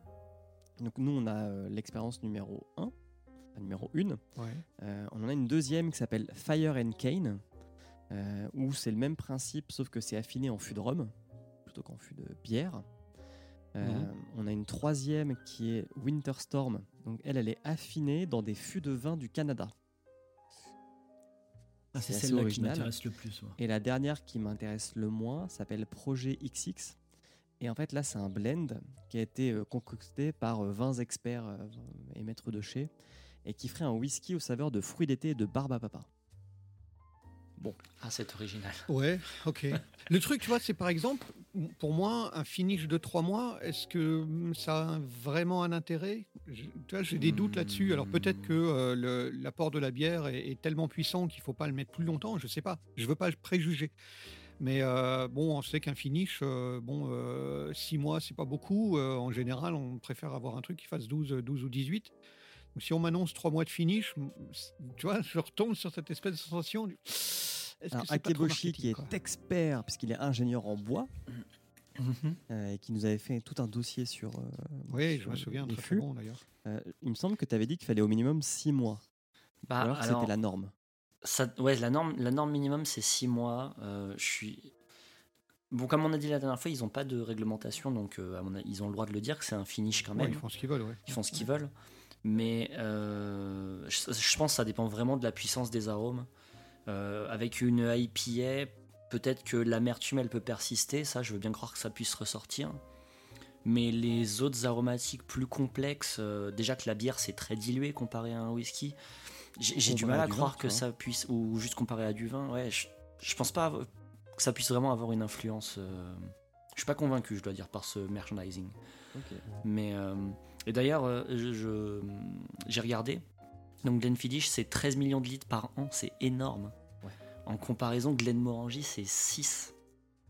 Donc nous, on a euh, l'expérience numéro 1, enfin, numéro 1. Ouais. Euh, on en a une deuxième qui s'appelle Fire and Cane, où c'est le même principe, sauf que c'est affiné en fût de rhum, plutôt qu'en fût de bière. Euh. On a une troisième qui est Winter Storm. Donc elle, elle est affinée dans des fûts de vin du Canada. Ah, c'est celle-là qui m'intéresse le plus. Et la dernière qui m'intéresse le moins s'appelle Projet XX. Et en fait, là, c'est un blend qui a été euh, concocté par euh, 20 experts euh, et maîtres de chez et qui ferait un whisky aux saveurs de fruits d'été et de barbe à papa. Bon. Ah, c'est original. Ouais, ok. Le truc, tu vois, c'est par exemple, pour moi, un finish de trois mois, est-ce que ça a vraiment un intérêt? Je- Tu vois, j'ai des doutes là-dessus. Alors peut-être que euh, l'apport de la bière est, est tellement puissant qu'il faut pas le mettre plus longtemps. Je sais pas. Je veux pas préjuger. Mais euh, bon, on sait qu'un finish, euh, bon, euh, six mois, c'est pas beaucoup. En général, on préfère avoir un truc qui fasse 12, 12 ou 18. Si on m'annonce trois mois de finish, tu vois, je retombe sur cette espèce de sensation. du- Alors, Akeboshi, qui est expert, puisqu'il est ingénieur en bois, Mhm. euh, et qui nous avait fait tout un dossier sur. euh, Oui, je me souviens, très, très bon, d'ailleurs. Euh, il me semble que tu avais dit qu'il fallait au minimum 6 mois. Bah, alors que alors, c'était la norme. Ça, ouais, la norme, la norme minimum, c'est 6 mois. Euh, je suis. Bon, comme on a dit la dernière fois, ils n'ont pas de réglementation, donc euh, ils ont le droit de le dire que c'est un finish quand Ouais, même. ils font ce qu'ils veulent, ouais. Ils font ce qu'ils veulent. Mais euh, je, je pense que ça dépend vraiment de la puissance des arômes. Euh, avec une IPA, peut-être que l'amertume, elle peut persister. Ça, je veux bien croire que ça puisse ressortir. Mais les autres aromatiques plus complexes, euh, déjà que la bière, c'est très dilué comparé à un whisky. J'ai du Comparé mal à à du vin, croire que ça puisse, ou juste comparé à du vin, ouais, je, je pense pas que ça puisse vraiment avoir une influence. je suis pas convaincu, je dois dire, par ce merchandising. Mais et d'ailleurs, euh, j'ai regardé. Donc Glenfiddich, c'est 13 millions de litres par an, c'est énorme. Ouais. En comparaison, Glenmorangie, c'est 6.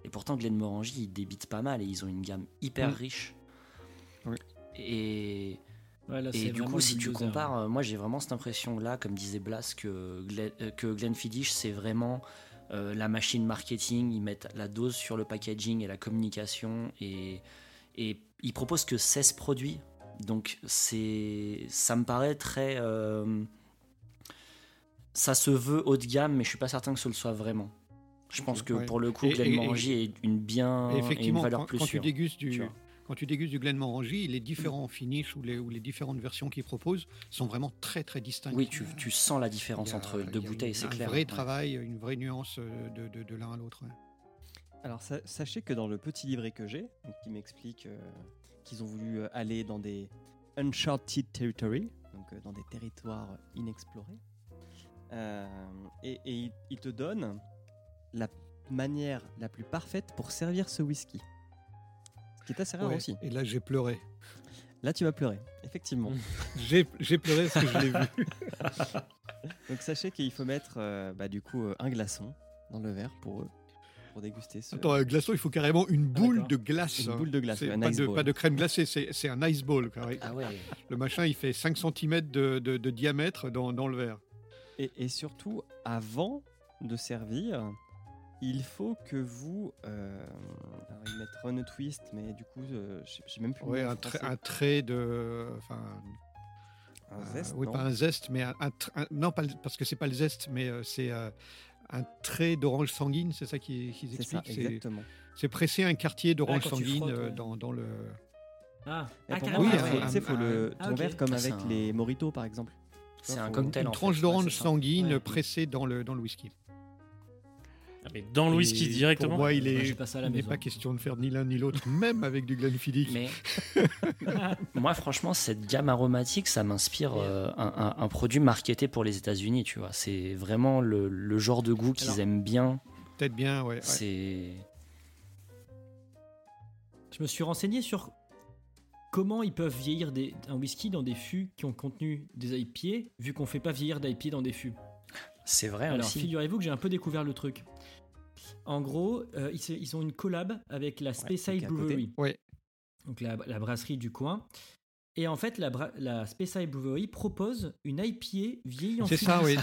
Et pourtant, Glenmorangie, ils débitent pas mal et ils ont une gamme hyper Mm. riche. Oui. Et, Ouais, là, et c'est du coup, si tu compares, euh, moi j'ai vraiment cette impression-là, comme disait Blas, que, Glen, euh, que Glenfiddich, c'est vraiment euh, la machine marketing. Ils mettent la dose sur le packaging et la communication. Et, et ils proposent que 16 produits. Donc c'est, ça me paraît très. euh, ça se veut haut de gamme, mais je suis pas certain que ce le soit vraiment. Je pense que Ouais. pour le coup, Glenmorangie est une bien et une effectivement, valeur quand, plus quand tu sûre. dégustes tu du, vois. quand tu dégustes du Glenmorangie, les différents finishes ou les, ou les différentes versions qu'ils proposent sont vraiment très très distincts. Oui, tu, tu sens la différence a- entre deux bouteilles, c'est un clair. vrai ouais. travail, une vraie nuance euh, de, de- de l'un à l'autre. ouais. Alors sa- sachez que dans le petit livret que j'ai, qui m'explique euh, qu'ils ont voulu euh, aller dans des uncharted territory, donc euh, dans des territoires inexplorés, euh, et, et il, il te donne la manière la plus parfaite pour servir ce whisky. Ce qui est assez rare Ouais, aussi. Et là, j'ai pleuré. Là, tu vas pleurer, effectivement. J'ai pleuré parce que je l'ai vu. donc sachez qu'il faut mettre euh, bah, du coup un glaçon dans le verre pour eux, pour déguster ce. Attends, un glaçon, il faut carrément une boule d'accord. de glace. Une boule de glace, ouais, un pas, ice de, ball. pas de crème glacée, c'est un ice ball. oui. Ah ouais. Le machin, il fait 5 cm de, de- de diamètre dans, dans le verre. Et, et surtout, avant de servir, il faut que vous. euh, alors, ils mettent run a twist, mais du coup, euh, je j'ai même plus. Ouais, un, trait- français. un trait de. Enfin, Un euh, zeste, oui, non pas un zeste, mais un, un tr- un- non, pas parce que c'est pas le zeste, mais euh, c'est euh, un trait d'orange sanguine, c'est ça qu'ils ça, expliquent. C'est- exactement. C'est presser un quartier d'orange Ah, sanguine frottes, euh, ouais. dans, dans le. Ah, ah, pour carrément, moi, Oui, il ouais. faut, un- tu sais, faut un- le Ah, ton ok. verre comme Ah, avec un- les mojitos, par exemple. C'est un cocktail Une en tranche d'orange sanguine Ouais. pressée dans le, dans le whisky. Ah, mais dans le whisky directement Pour moi, il est. à la n'est pas question de faire ni l'un ni l'autre, même avec du Glenfiddich. Mais moi, franchement, cette gamme aromatique, ça m'inspire euh, un, un- un produit marketé pour les États-Unis, tu vois. C'est vraiment le, le genre de goût qu'ils aiment bien. Peut-être bien, ouais. ouais. C'est Je me suis renseigné sur comment ils peuvent vieillir des, un whisky dans des fûts qui ont contenu des IPA, vu qu'on fait pas vieillir d'IPA dans des fûts. c'est vrai Alors, aussi. figurez-vous que j'ai un peu découvert le truc. En gros, euh, ils, ont une collab avec la Speyside côté. Brewery, Ouais. donc la, la brasserie du coin. Et en fait, la, la Speyside Brewery propose une IPA vieillie en C'est ça, oui.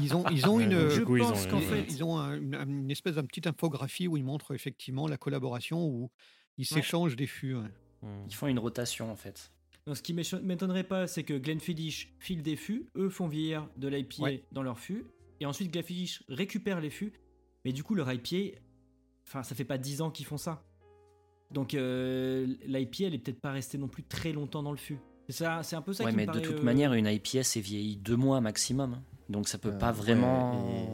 Ils ont, ils ont Ouais, une. Je coup, pense qu'en fait, Ils ont un- une, une espèce d'un petite infographie où ils montrent effectivement la collaboration où ils s'échangent des fûts. ouais. Hmm. Ils font une rotation en fait. Donc, ce qui m'étonnerait pas, c'est que Glenfiddich file des fûts, eux font vieillir de l'IPA Ouais. dans leurs fûts, et ensuite Glenfiddich récupère les fûts, mais du coup leur IPA, enfin ça fait pas 10 ans qu'ils font ça. Donc euh, l'IPA elle est peut-être pas restée non plus très longtemps dans le fût. C'est ça, c'est un peu ça Ouais, qui mais me de toute euh, manière, une IPS est vieillie deux mois maximum. Donc ça peut Euh, pas ouais, vraiment. et-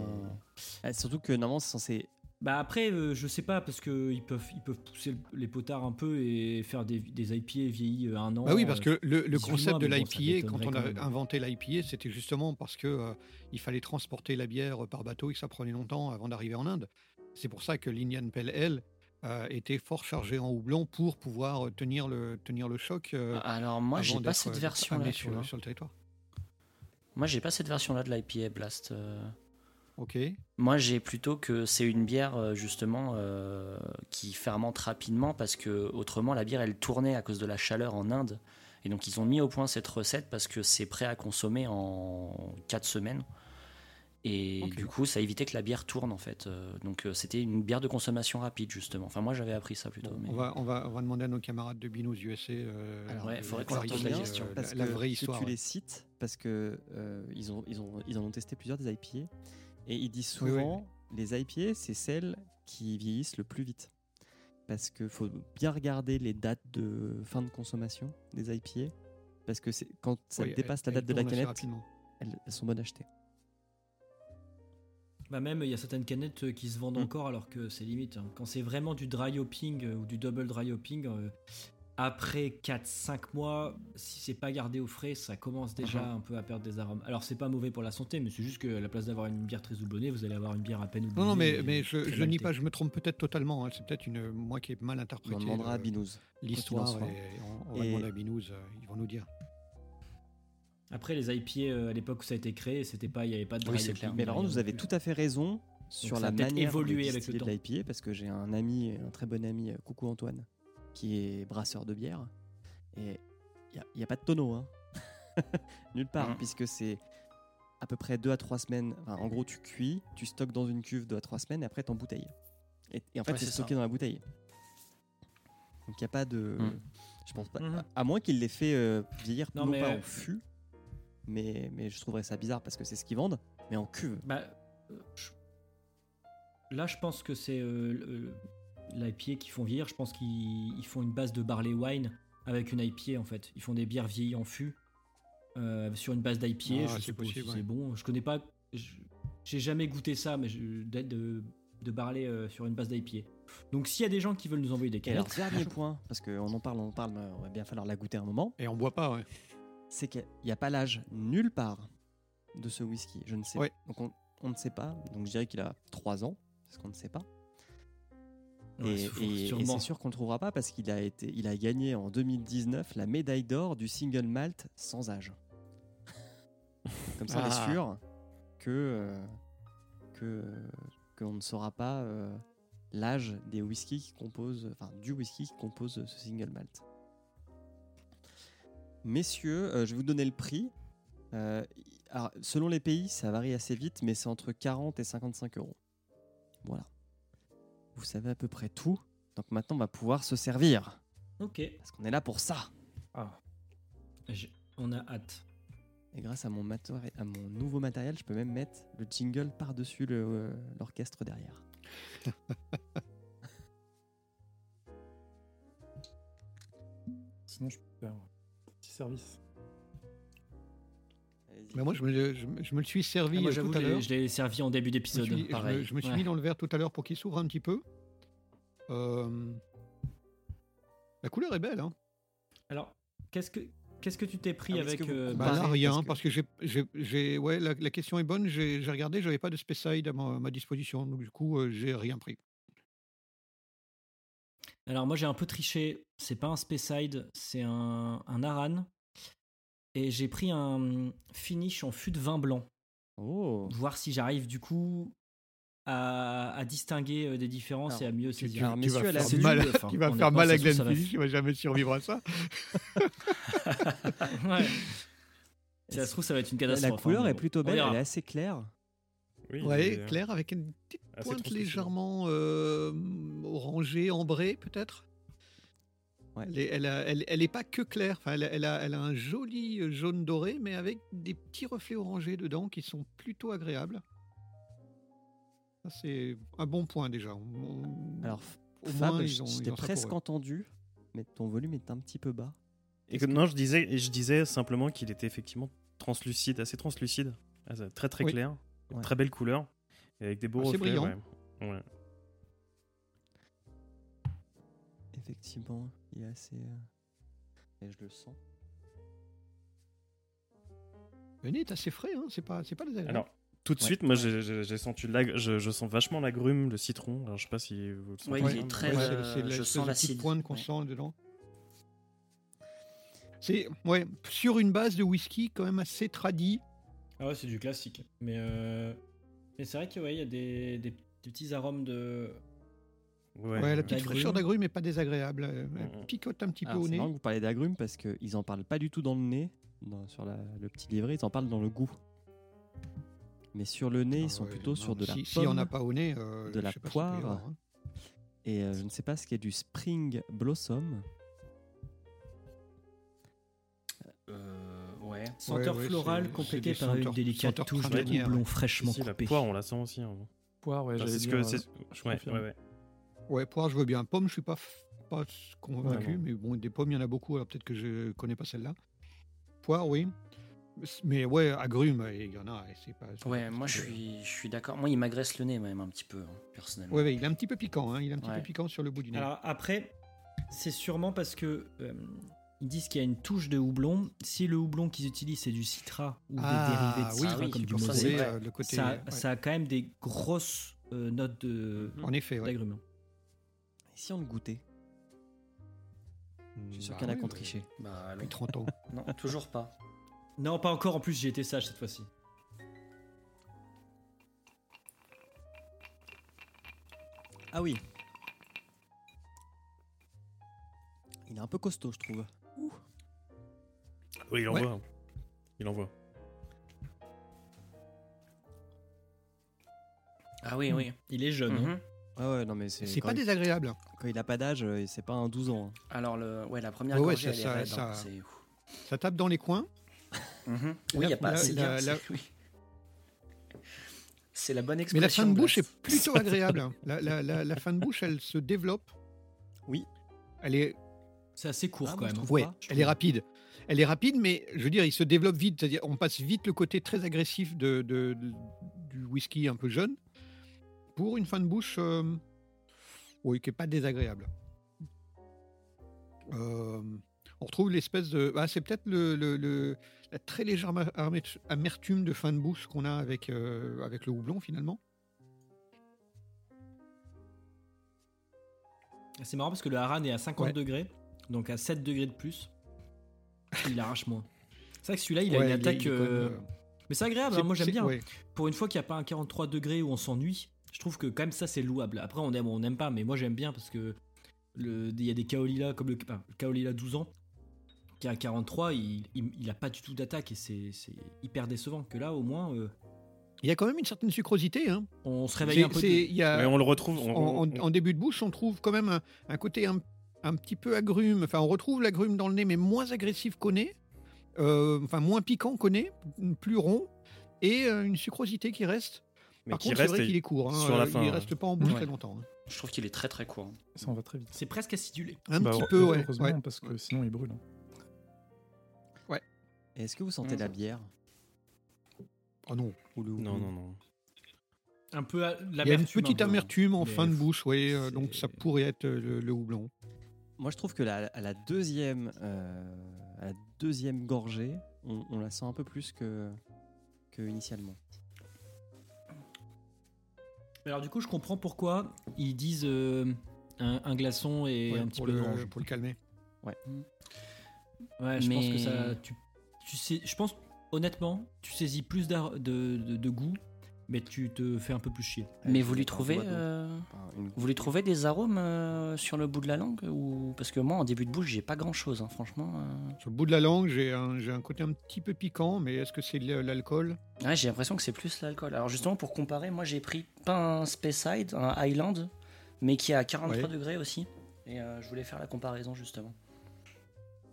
Ah, surtout que normalement, c'est censé. Bah après, euh, je sais pas, parce qu'ils peuvent, ils peuvent pousser les potards un peu et faire des, des IPA vieillis euh, un an. Bah oui, parce que le, le 18 concept mois, de mais bon, l'IPA, quand on a quand inventé l'IPA, c'était justement parce que euh, il fallait transporter la bière par bateau et que ça prenait longtemps avant d'arriver en Inde. C'est pour ça que l'Indian Pale Ale euh, était fort chargé en houblon pour pouvoir euh, tenir le, tenir le choc. euh, Alors moi, j'ai pas cette version-là. amené tu sur, sur le territoire. Moi, j'ai pas cette version-là de l'IPA Blast. euh. Ok. Moi, j'ai plutôt que c'est une bière euh, justement euh, qui fermente rapidement parce que autrement la bière elle tournait à cause de la chaleur en Inde et donc ils ont mis au point cette recette parce que c'est prêt à consommer en 4 semaines et du coup ça évitait que la bière tourne en fait. Euh, donc c'était une bière de consommation rapide justement. Enfin moi j'avais appris ça plutôt. mais- On va, on, va, on va demander à nos camarades de Binous USA euh, Alors, ouais, faudrait qu'on leur clarifier, pose la euh, question. la- que, vraie que histoire. tu ouais. les cites parce que euh, ils, ont, ils, ont, ils en ont testé plusieurs des IPA et ils disent Oui, oui. souvent les IPA c'est celles qui vieillissent le plus vite parce que faut bien regarder les dates de fin de consommation des IPA parce que c'est quand ça Oui, dépasse la date de la canette elles sont bonnes à acheter Bah même, il y a certaines canettes euh, qui se vendent Mm. encore alors que c'est limite. hein. Quand c'est vraiment du dry hopping euh, ou du double dry hopping, euh, après 4-5 mois, si c'est pas gardé au frais, ça commence déjà Mhm. un peu à perdre des arômes. Alors c'est pas mauvais pour la santé, mais c'est juste que à la place d'avoir une bière très houblonnée, vous allez avoir une bière à peine houblonnée. Non, non, mais, je, je nie pas, je me trompe peut-être totalement. hein. C'est peut-être une moi qui ai mal interprété on demandera à le- Binous l'histoire on, on va Et- demander à Binous, euh, ils vont nous dire. Après les IPA euh, à l'époque où ça a été créé, c'était pas, il y avait pas de Oui, c'est clair. mais rien vous avez tout à fait raison sur la manière évolué de avec le distiller de temps. l'IPA parce que j'ai un ami un très bon ami euh, coucou Antoine qui est brasseur de bière et il n'y a, pas de tonneau hein. nulle part Mhm. puisque c'est à peu près 2 à 3 semaines enfin, en gros tu cuis tu stockes dans une cuve 2 à 3 semaines et après tu embouteilles et, et en fait Ouais, c'est stocké ça. dans la bouteille donc il n'y a pas de Mhm. je pense pas Mhm. à, à moins qu'il les fait euh, vieillir Non, non, mais- pas en fût mais, mais je trouverais ça bizarre parce que c'est ce qu'ils vendent mais en cuve Bah, euh, je- Là, je pense que c'est euh, l'IPA qui font vieillir. Je pense qu'ils ils font une base de barley wine avec une IPA en fait. Ils font des bières vieillies en fût euh, sur une base d'IPA. Ah, je c'est sais pas possible, si ouais. c'est bon. Je connais pas. J'ai jamais goûté ça, mais je- de, de barley euh, sur une base d'IPA. Donc, s'il y a des gens qui veulent nous envoyer des Et alors, dernier point, parce qu'on en parle, on en parle, mais on va bien falloir la goûter un moment, Et on boit pas, ouais. c'est qu'il n'y a pas l'âge nulle part de ce whisky. Je ne sais Ouais. Donc on, on ne sait pas. Donc je dirais qu'il a 3 ans, parce qu'on ne sait pas. Ouais, et et- et c'est sûr qu'on ne le trouvera pas parce qu'il a, été, il a gagné en 2019 la médaille d'or du single malt sans âge. Comme ça, on Ah. est sûr que, euh, que, qu'on ne saura pas euh, l'âge des whiskies qui composent, enfin du whisky qui compose ce single malt. Messieurs, euh, je vais vous donner le prix. Alors, selon les pays, ça varie assez vite, mais c'est entre 40 et 55 euros. Voilà. Vous savez à peu près tout. Donc maintenant, on va pouvoir se servir. ok. Parce qu'on est là pour ça. Ah, On a hâte. Et grâce à mon, matéri- à mon nouveau matériel, je peux même mettre le jingle par-dessus le, euh, l'orchestre derrière. sinon je peux faire un petit service. Mais moi, je me, je me- je me le suis servi Ah, moi, euh, tout à l'heure. je l'ai servi en début d'épisode. je me- pareil. je me suis Ouais. mis dans le verre tout à l'heure pour qu'il s'ouvre un petit peu. Euh, La couleur est belle, hein. Alors, qu'est-ce que qu'est-ce que tu t'es pris Ah avec que vous euh, Bah là, rien, parce parce que- que, j'ai, j'ai, j'ai- ouais, la, la question est bonne. J'ai, regardé, j'avais pas de Speyside à ma, ma disposition, donc du coup, euh, j'ai rien pris. Alors moi j'ai un peu triché, c'est pas un Speyside, c'est un, un Aran. Et j'ai pris un finish en fût de vin blanc. Oh Voir si j'arrive du coup à, à distinguer euh, des différences Alors, et à mieux Tu, saisir. Alors, tu messieurs, vas la faire mal, enfin, tu vas honnêtement, faire mal à va Phillips, il va jamais survivre à ça. Ouais. Si ça se trouve ça va être une catastrophe. la couleur hein, est plutôt belle, elle est assez claire. Oui, Ouais, il est clair, avec une petite pointe légèrement euh, orangée, ambrée, peut-être. Elle, est, elle, a- elle- elle est pas que claire. Enfin, elle, a- elle a, elle a un joli euh, jaune doré, mais avec des petits reflets orangés dedans qui sont plutôt agréables. C'est un bon point déjà. On- Alors, au Fab, moins, je ils ont- je t'ai presque entendu, mais ton volume est un petit peu bas. Et Est-ce que, que- non, je disais, je disais simplement qu'il était effectivement translucide, assez translucide, assez- très très Oui. clair, Ouais. très belle couleur, et avec des beaux Assez reflets. brillant. ouais. Ouais. Effectivement, il est assez. euh, Et je le sens. Le nez est assez frais, hein, c'est pas, c'est pas désagréable. Alors, tout de Ouais. suite, moi j'ai- j'ai j'ai senti l'ag- je, je sens vachement l'agrume, le citron. Alors, je sais pas si vous le sentez. Ouais, il est très, Ouais, euh, c'est- c'est je sens l'acide. pointe qu'on Ouais. sent dedans. C'est ouais, sur une base de whisky quand même assez tradit. Ah ouais, c'est du classique. Mais, euh, mais c'est vrai qu'il ouais, y a des, des petits arômes de. Ouais, Ouais, la petite fraîcheur d'agrumes est pas désagréable. Elle Mm, mm. picote un petit peu Alors, au c'est nez. marrant que vous parlez d'agrumes parce qu'ils en parlent pas du tout dans le nez, dans- sur la- le petit livret, ils en parlent dans le goût. Mais sur le nez, Ah ils sont ouais, plutôt non, sur de la si, si pomme on n'a pas au nez, euh, de la poire. avoir, hein. et euh, je ne sais pas ce qui est du spring blossom. Euh, ouais. Senteur ouais, florale complétée par une délicate touche de houblon ouais. fraîchement Si, la coupé. poire, on la sent aussi. hein. Poire, ouais, Enfin, c'est ce que euh, Ouais, ouais, ouais. Ouais, poire, je veux bien. Pomme, je suis pas, pas convaincu, Ouais, mais bon, des pommes, il y en a beaucoup, alors peut-être que je connais pas celle-là. Poire, oui. Mais ouais, agrumes, il y en a. et c'est pas, c'est Ouais, pas- moi je suis, je suis d'accord. Moi, il m'agresse le nez même un petit peu, hein, personnellement. Ouais, ouais, il est un petit peu piquant, hein, il est un petit Ouais. peu piquant sur le bout du nez. Alors après, c'est sûrement parce que euh, ils disent qu'il y a une touche de houblon. Si le houblon qu'ils utilisent c'est du citrat ou Ah, des dérivés de oui, comme du ça, mosaic, ça, ouais. ça a quand même des grosses euh, notes de En effet, ouais. d'agrumes. Si on le goûtait Je suis sûr Bah qu'il y en a ouais, qui ont ouais. triché. Bah, Depuis non. 30 ans. non, toujours pas. Non, pas encore. En plus, j'ai été sage cette fois-ci. Ah oui. Il est un peu costaud, je trouve. Oui, il Ouais. envoie. Il envoie. Ah oui, oui. Il est jeune. hein. Mhm. Ah ouais, non mais c'est. C'est pas il- désagréable. Quand il a pas d'âge, euh, c'est pas un 12 ans. hein. Alors, le, ouais, la première Ouais, ouais, gorgée, ça- elle est ça- raide, ça- hein, Ça tape dans les coins. Mhm. Oui, il la- n'y a pas assez la- bien, la- c'est- oui. C'est la bonne Mais expression. la fin de bouche est plutôt agréable. hein. La, la- la- la fin de bouche, elle se développe. Oui. Elle est, C'est assez court Ah, quand même. trouve ouais, pas, je elle est rapide. Elle est rapide, mais je veux dire, il se développe vite. C'est-à-dire, on passe vite le côté très agressif de, de- de- du whisky un peu jeune pour une fin de bouche, euh, oui, qui est pas désagréable. Euh, on retrouve l'espèce de, ah, c'est peut-être le, le- le- la très légère amertume de fin de bouche qu'on a avec euh, avec le houblon finalement. C'est marrant parce que le haran est à 50 Ouais. degrés, donc à 7 degrés de plus. Il arrache moins. C'est vrai que celui-là, il a une attaque. il est euh, Mais c'est agréable, hein, moi j'aime bien. ouais. Pour une fois qu'il n'y a pas un 43 degrés où on s'ennuie, je trouve que quand même ça c'est louable. Après, on aime ou on n'aime pas, mais moi j'aime bien parce que le- il y a des Kaolila comme le, enfin, Kaolila 12 ans qui a 43, il, il, il a pas du tout d'attaque et c'est c'est hyper décevant. Que là, au moins, euh, Il y a quand même une certaine sucrosité. Hein. on se réveille C'est- un peu. de- il y a- Mais on le retrouve. on- en, on- en- en début de bouche, on trouve quand même un, un côté un, un petit peu agrume. Enfin, on retrouve l'agrume dans le nez, mais moins agressif qu'au nez. Euh, enfin, moins piquant qu'au nez, plus rond. Et euh, une sucrosité qui reste. Mais Par qui contre, c'est reste vrai qu'il est court. hein, sur la euh, fin. il hein. reste pas en bouche Ouais. très longtemps. hein. Je trouve qu'il est très très court. Ça en va très vite. C'est presque acidulé. Un Bah, petit peu, ouais. Heureusement, ouais. parce que sinon il brûle. hein. Et Est-ce que vous sentez la Mhm. bière? Oh non. ou le Non, houblon non, non. Un peu à- Il y a une petite amertume en fin de bouche, oui. euh, donc ça pourrait être euh, le, le houblon. Moi, je trouve que la, à la deuxième, euh, à la deuxième gorgée, on, on la sent un peu plus que, que initialement. Mais Alors du coup, je comprends pourquoi ils disent euh, un, un glaçon et Ouais, un petit pour, peu le, d'orange. pour le calmer. Ouais, je pense que ça. Tu, tu sais, je pense honnêtement, tu saisis plus de, de goût, mais tu te fais un peu plus chier. Mais vous lui trouvez, d'eau. euh, vous lui trouvez des arômes euh, sur le bout de la langue ou parce que moi en début de bouche j'ai pas grand chose franchement. euh. Sur le bout de la langue, j'ai un, j'ai un côté un petit peu piquant, mais est-ce que c'est l'alcool? Ouais, j'ai l'impression que c'est plus l'alcool. Alors justement pour comparer, moi j'ai pris pas un Speyside, un Highland, mais qui est à 43 Ouais. degrés aussi. Et euh, je voulais faire la comparaison justement.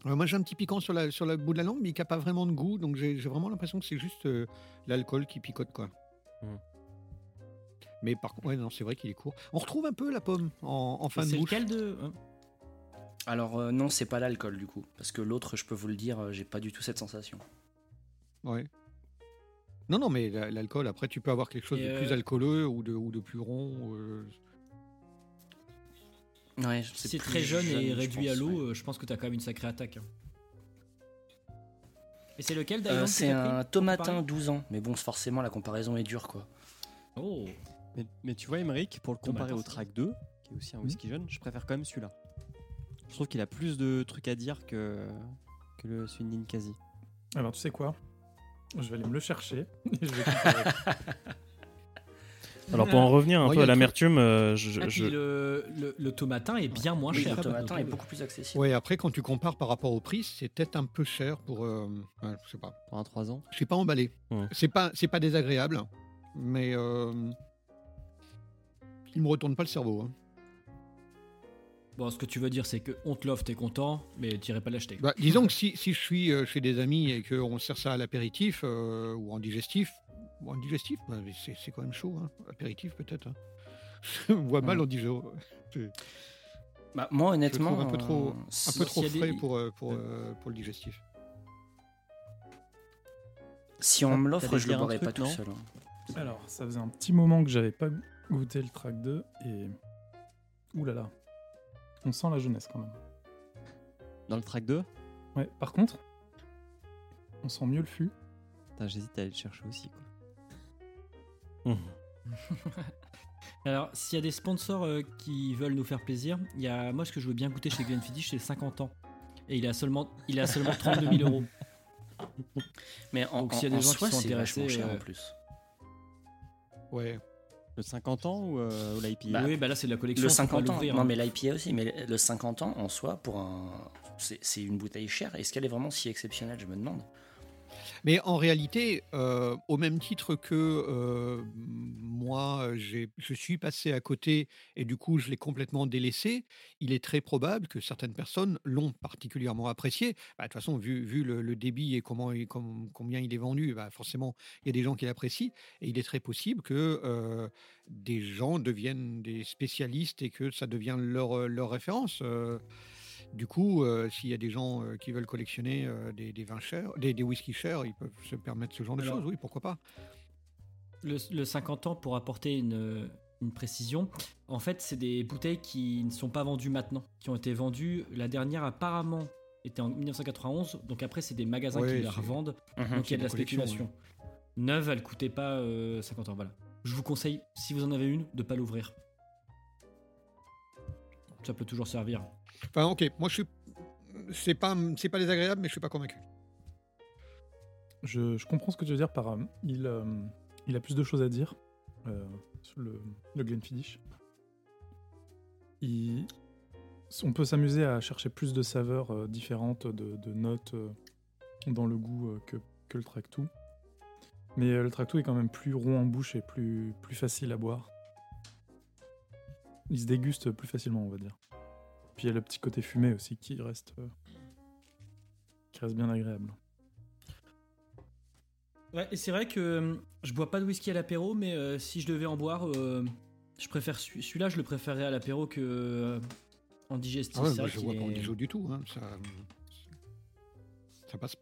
Moi, j'ai un petit piquant sur, la, sur le bout de la langue, mais qui n'a pas vraiment de goût. Donc, j'ai j'ai vraiment l'impression que c'est juste euh, l'alcool qui picote, quoi. Mm. Mais par contre, ouais, non, c'est vrai qu'il est court. On retrouve un peu la pomme en, en fin de C'est bouche. lequel de. hein Alors euh, non, c'est pas l'alcool du coup, parce que l'autre, je peux vous le dire, euh, j'ai pas du tout cette sensation. Ouais. Non, non, mais la- l'alcool, après, tu peux avoir quelque chose Et, de plus euh, alcooleux ou de, ou de plus rond. euh, Ouais, Si c'est c'est plus très jeune et je réduit à pense, l'eau, ouais. euh, je pense que t'as quand même une sacrée attaque. hein. Et c'est lequel Euh, d'ailleurs c'est un tomatin comparer 12 ans, mais bon, forcément la comparaison est dure quoi. Oh Mais, mais tu vois, Emmerich, pour le comparer au track 2, qui est aussi un Mhm. whisky jeune, je préfère quand même celui-là. Je trouve qu'il a plus de trucs à dire que, que le celui de Ninkasi. Alors, tu sais quoi? Je vais aller me le chercher. et je vais comparer. Alors pour en revenir un peu à l'amertume, euh, je, Ah, je- le, le, le tomatin est bien moins Oui, cher. le tomatin est beaucoup plus accessible. Ouais, après, quand tu compares par rapport au prix, c'est peut-être un peu cher pour. euh, ouais, je sais pas. Pour un 3 ans. Je suis pas emballé. C'est pas, c'est pas désagréable, mais euh, il me retourne pas le cerveau. hein. Bon, ce que tu veux dire, c'est que on te l'offre, t'es content, mais t'irais pas l'acheter. Bah, disons que si, si je suis euh, chez des amis et qu'on sert ça à l'apéritif euh, ou en digestif, bon, en digestif, bah, c'est c'est quand même chaud. Hein. Apéritif peut-être. hein. Je vois mal Ouais. en digestion. C'est- Bah, moi honnêtement, trouve un peu trop, euh, un peu trop des- frais pour, euh, pour, euh, pour le digestif. si on Ah, me l'offre, je le boirais pas tout seul. hein. Alors, ça faisait un petit moment que j'avais pas goûté le track 2 et. Ouh là là. On sent la jeunesse quand même. Dans le track 2, Ouais, par contre, on sent mieux le fût. putain, j'hésite à aller le chercher aussi. Quoi. Mhm. Alors, s'il y a des sponsors euh, qui veulent nous faire plaisir, il y a moi ce que je veux bien goûter chez Glenfiddich, c'est 50 ans. Et il a seulement, il a seulement 32 000 euros. Mais en, Donc, s'il y a des en gens qui sont intéressés, cher euh, en plus. Ouais. Le 50 ans ou, euh, ou l'IPA Bah, oui, bah là c'est de la collection. Le faut pas 50 ans, non hein. mais l'IPA aussi, mais le 50 ans en soi, pour un, c'est c'est une bouteille chère. Est-ce qu'elle est vraiment si exceptionnelle Je me demande. Mais en réalité, euh, au même titre que euh, moi, je suis passé à côté et du coup, je l'ai complètement délaissé, il est très probable que certaines personnes l'ont particulièrement apprécié. Bah, de toute façon, vu, le, débit et comment, combien il est vendu, bah, forcément, il y a des gens qui l'apprécient. Et il est très possible que euh, des gens deviennent des spécialistes et que ça devient leur, leur référence. Du coup, euh, s'il y a des gens euh, qui veulent collectionner euh, des, des vins chers, des, des whisky chers, ils peuvent se permettre ce genre de choses, oui, pourquoi pas. Le, le 50 ans, pour apporter une, une précision, en fait, c'est des bouteilles qui ne sont pas vendues maintenant, qui ont été vendues. La dernière, apparemment, était en 1991. Donc après, c'est des magasins Ouais, qui la revendent. Mhm. donc il y a de la spéculation. Neuve, elle coûtait pas euh, 50 ans. Voilà. Je vous conseille, si vous en avez une, de pas l'ouvrir. Ça peut toujours servir. Enfin, ok, moi je suis. C'est pas, c'est pas désagréable, mais je suis pas convaincu. Je, je comprends ce que tu veux dire par. il, euh, il a plus de choses à dire euh, sur le, le Glenfiddich. On peut s'amuser à chercher plus de saveurs euh, différentes, de, notes dans le goût que, que le Tractou. Mais le Tractou est quand même plus rond en bouche et plus, plus facile à boire. Il se déguste plus facilement, on va dire. Puis il y a le petit côté fumé aussi qui reste, euh, qui reste bien agréable. Ouais, et c'est vrai que euh, je bois pas de whisky à l'apéro, mais euh, si je devais en boire, euh, je préfère celui- celui-là, je le préférerais à l'apéro que euh, en digestif. Ah ouais, je qu'il vois pas en est- dijo du tout. hein, Ça, ça passe.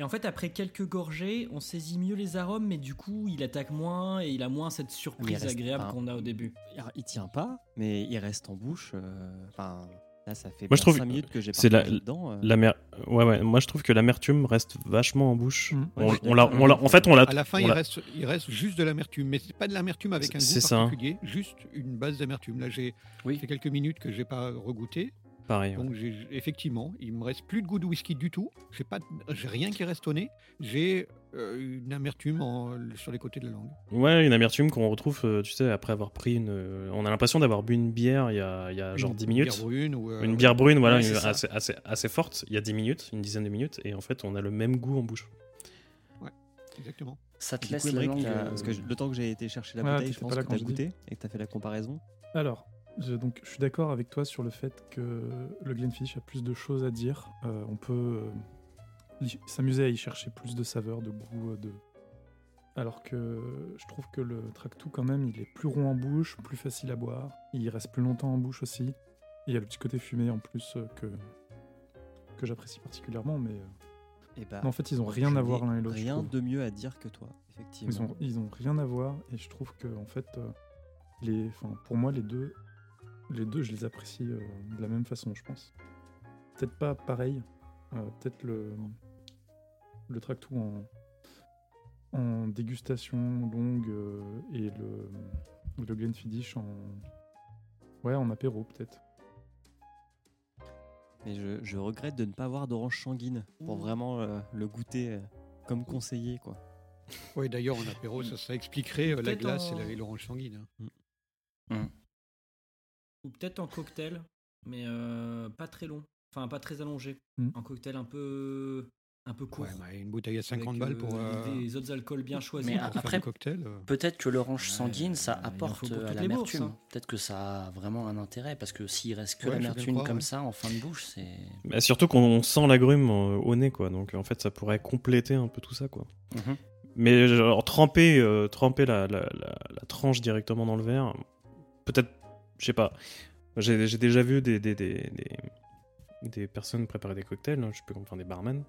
Et en fait, après quelques gorgées, on saisit mieux les arômes, mais du coup, il attaque moins et il a moins cette surprise agréable qu'on a au début. Il- tient pas, mais il reste en bouche. euh, Enfin, là, ça fait Moi, je trouve 5 minutes que j'ai c'est la, dedans. euh. l'amer- ouais, ouais, moi je trouve que l'amertume reste vachement en bouche. Mhm. On, l'a, on l'a- en fait, on l'a. À la fin, il reste, il reste juste de l'amertume, mais c'est pas de l'amertume avec un goût C'est ça, hein. particulier, juste une base d'amertume. Là, j'ai Oui. fait quelques minutes que j'ai pas regoûté, Pareil. ouais. donc effectivement, il me reste plus de goût de whisky du tout. J'ai pas, j'ai rien qui reste au nez. J'ai euh, une amertume en- sur les côtés de la langue. Ouais, une amertume qu'on retrouve, euh, tu sais, après avoir pris une. euh, On a l'impression d'avoir bu une bière il y a, il y a genre Une- 10 une minutes. bière brune ou, euh, une ouais. bière brune, voilà, Ouais, une- assez, assez, assez forte, il y a 10 minutes, une dizaine de minutes, et en fait, on a le même goût en bouche. Exactement. Ça te Du laisse coup, la langue. euh, parce que je- le temps que j'ai été chercher la bouteille, je pense que t'as goûté et que t'as fait la comparaison. Alors, Je, donc, je suis d'accord avec toi sur le fait que le Glenfiddich a plus de choses à dire. Euh, on peut euh, s'amuser à y chercher plus de saveur, de goût, euh, de. Alors que je trouve que le Tractou, quand même, il est plus rond en bouche, plus facile à boire. Il reste plus longtemps en bouche aussi. Et il y a le petit côté fumé en plus que, que j'apprécie particulièrement. Mais Et bah, mais en fait, ils ont rien à voir l'un et l'autre. Rien de mieux à dire que toi, effectivement. Ils ont, ils ont rien à voir et je trouve que en fait, les, pour moi, les deux, les deux, je les apprécie euh, de la même façon, je pense. Peut-être pas pareil, euh, peut-être le, le Tractou en, en dégustation longue euh, et le, le Glenfiddich en, ouais, en apéro peut-être. Mais je, je regrette de ne pas avoir d'orange sanguine pour vraiment euh, le goûter euh, comme conseillé, quoi. Oui, d'ailleurs, en apéro, ça, ça expliquerait euh, la glace en- et l'orange sanguine. hein. Ou peut-être en cocktail, mais euh, pas très long. Enfin, pas très allongé. Mm. Un cocktail un peu, un peu court. Ouais, mais une bouteille à 50 avec, balles euh, pour. euh, Des autres alcools bien choisis. Mais pour après, cocktail. euh. peut-être que l'orange sanguine, ça apporte euh, à l'amertume. hein. Peut-être que ça a vraiment un intérêt, parce que s'il reste que Ouais, l'amertume croire, comme ouais. ça en fin de bouche, c'est. Bah, surtout qu'on sent l'agrume euh, au nez, quoi. Donc en fait, ça pourrait compléter un peu tout ça, quoi. Mhm. Mais genre tremper, euh, tremper la, la- la- la tranche directement dans le verre, peut-être, je sais pas. J'ai j'ai déjà vu des, des, des, des- personnes préparer des cocktails, hein, je peux comprendre des barman,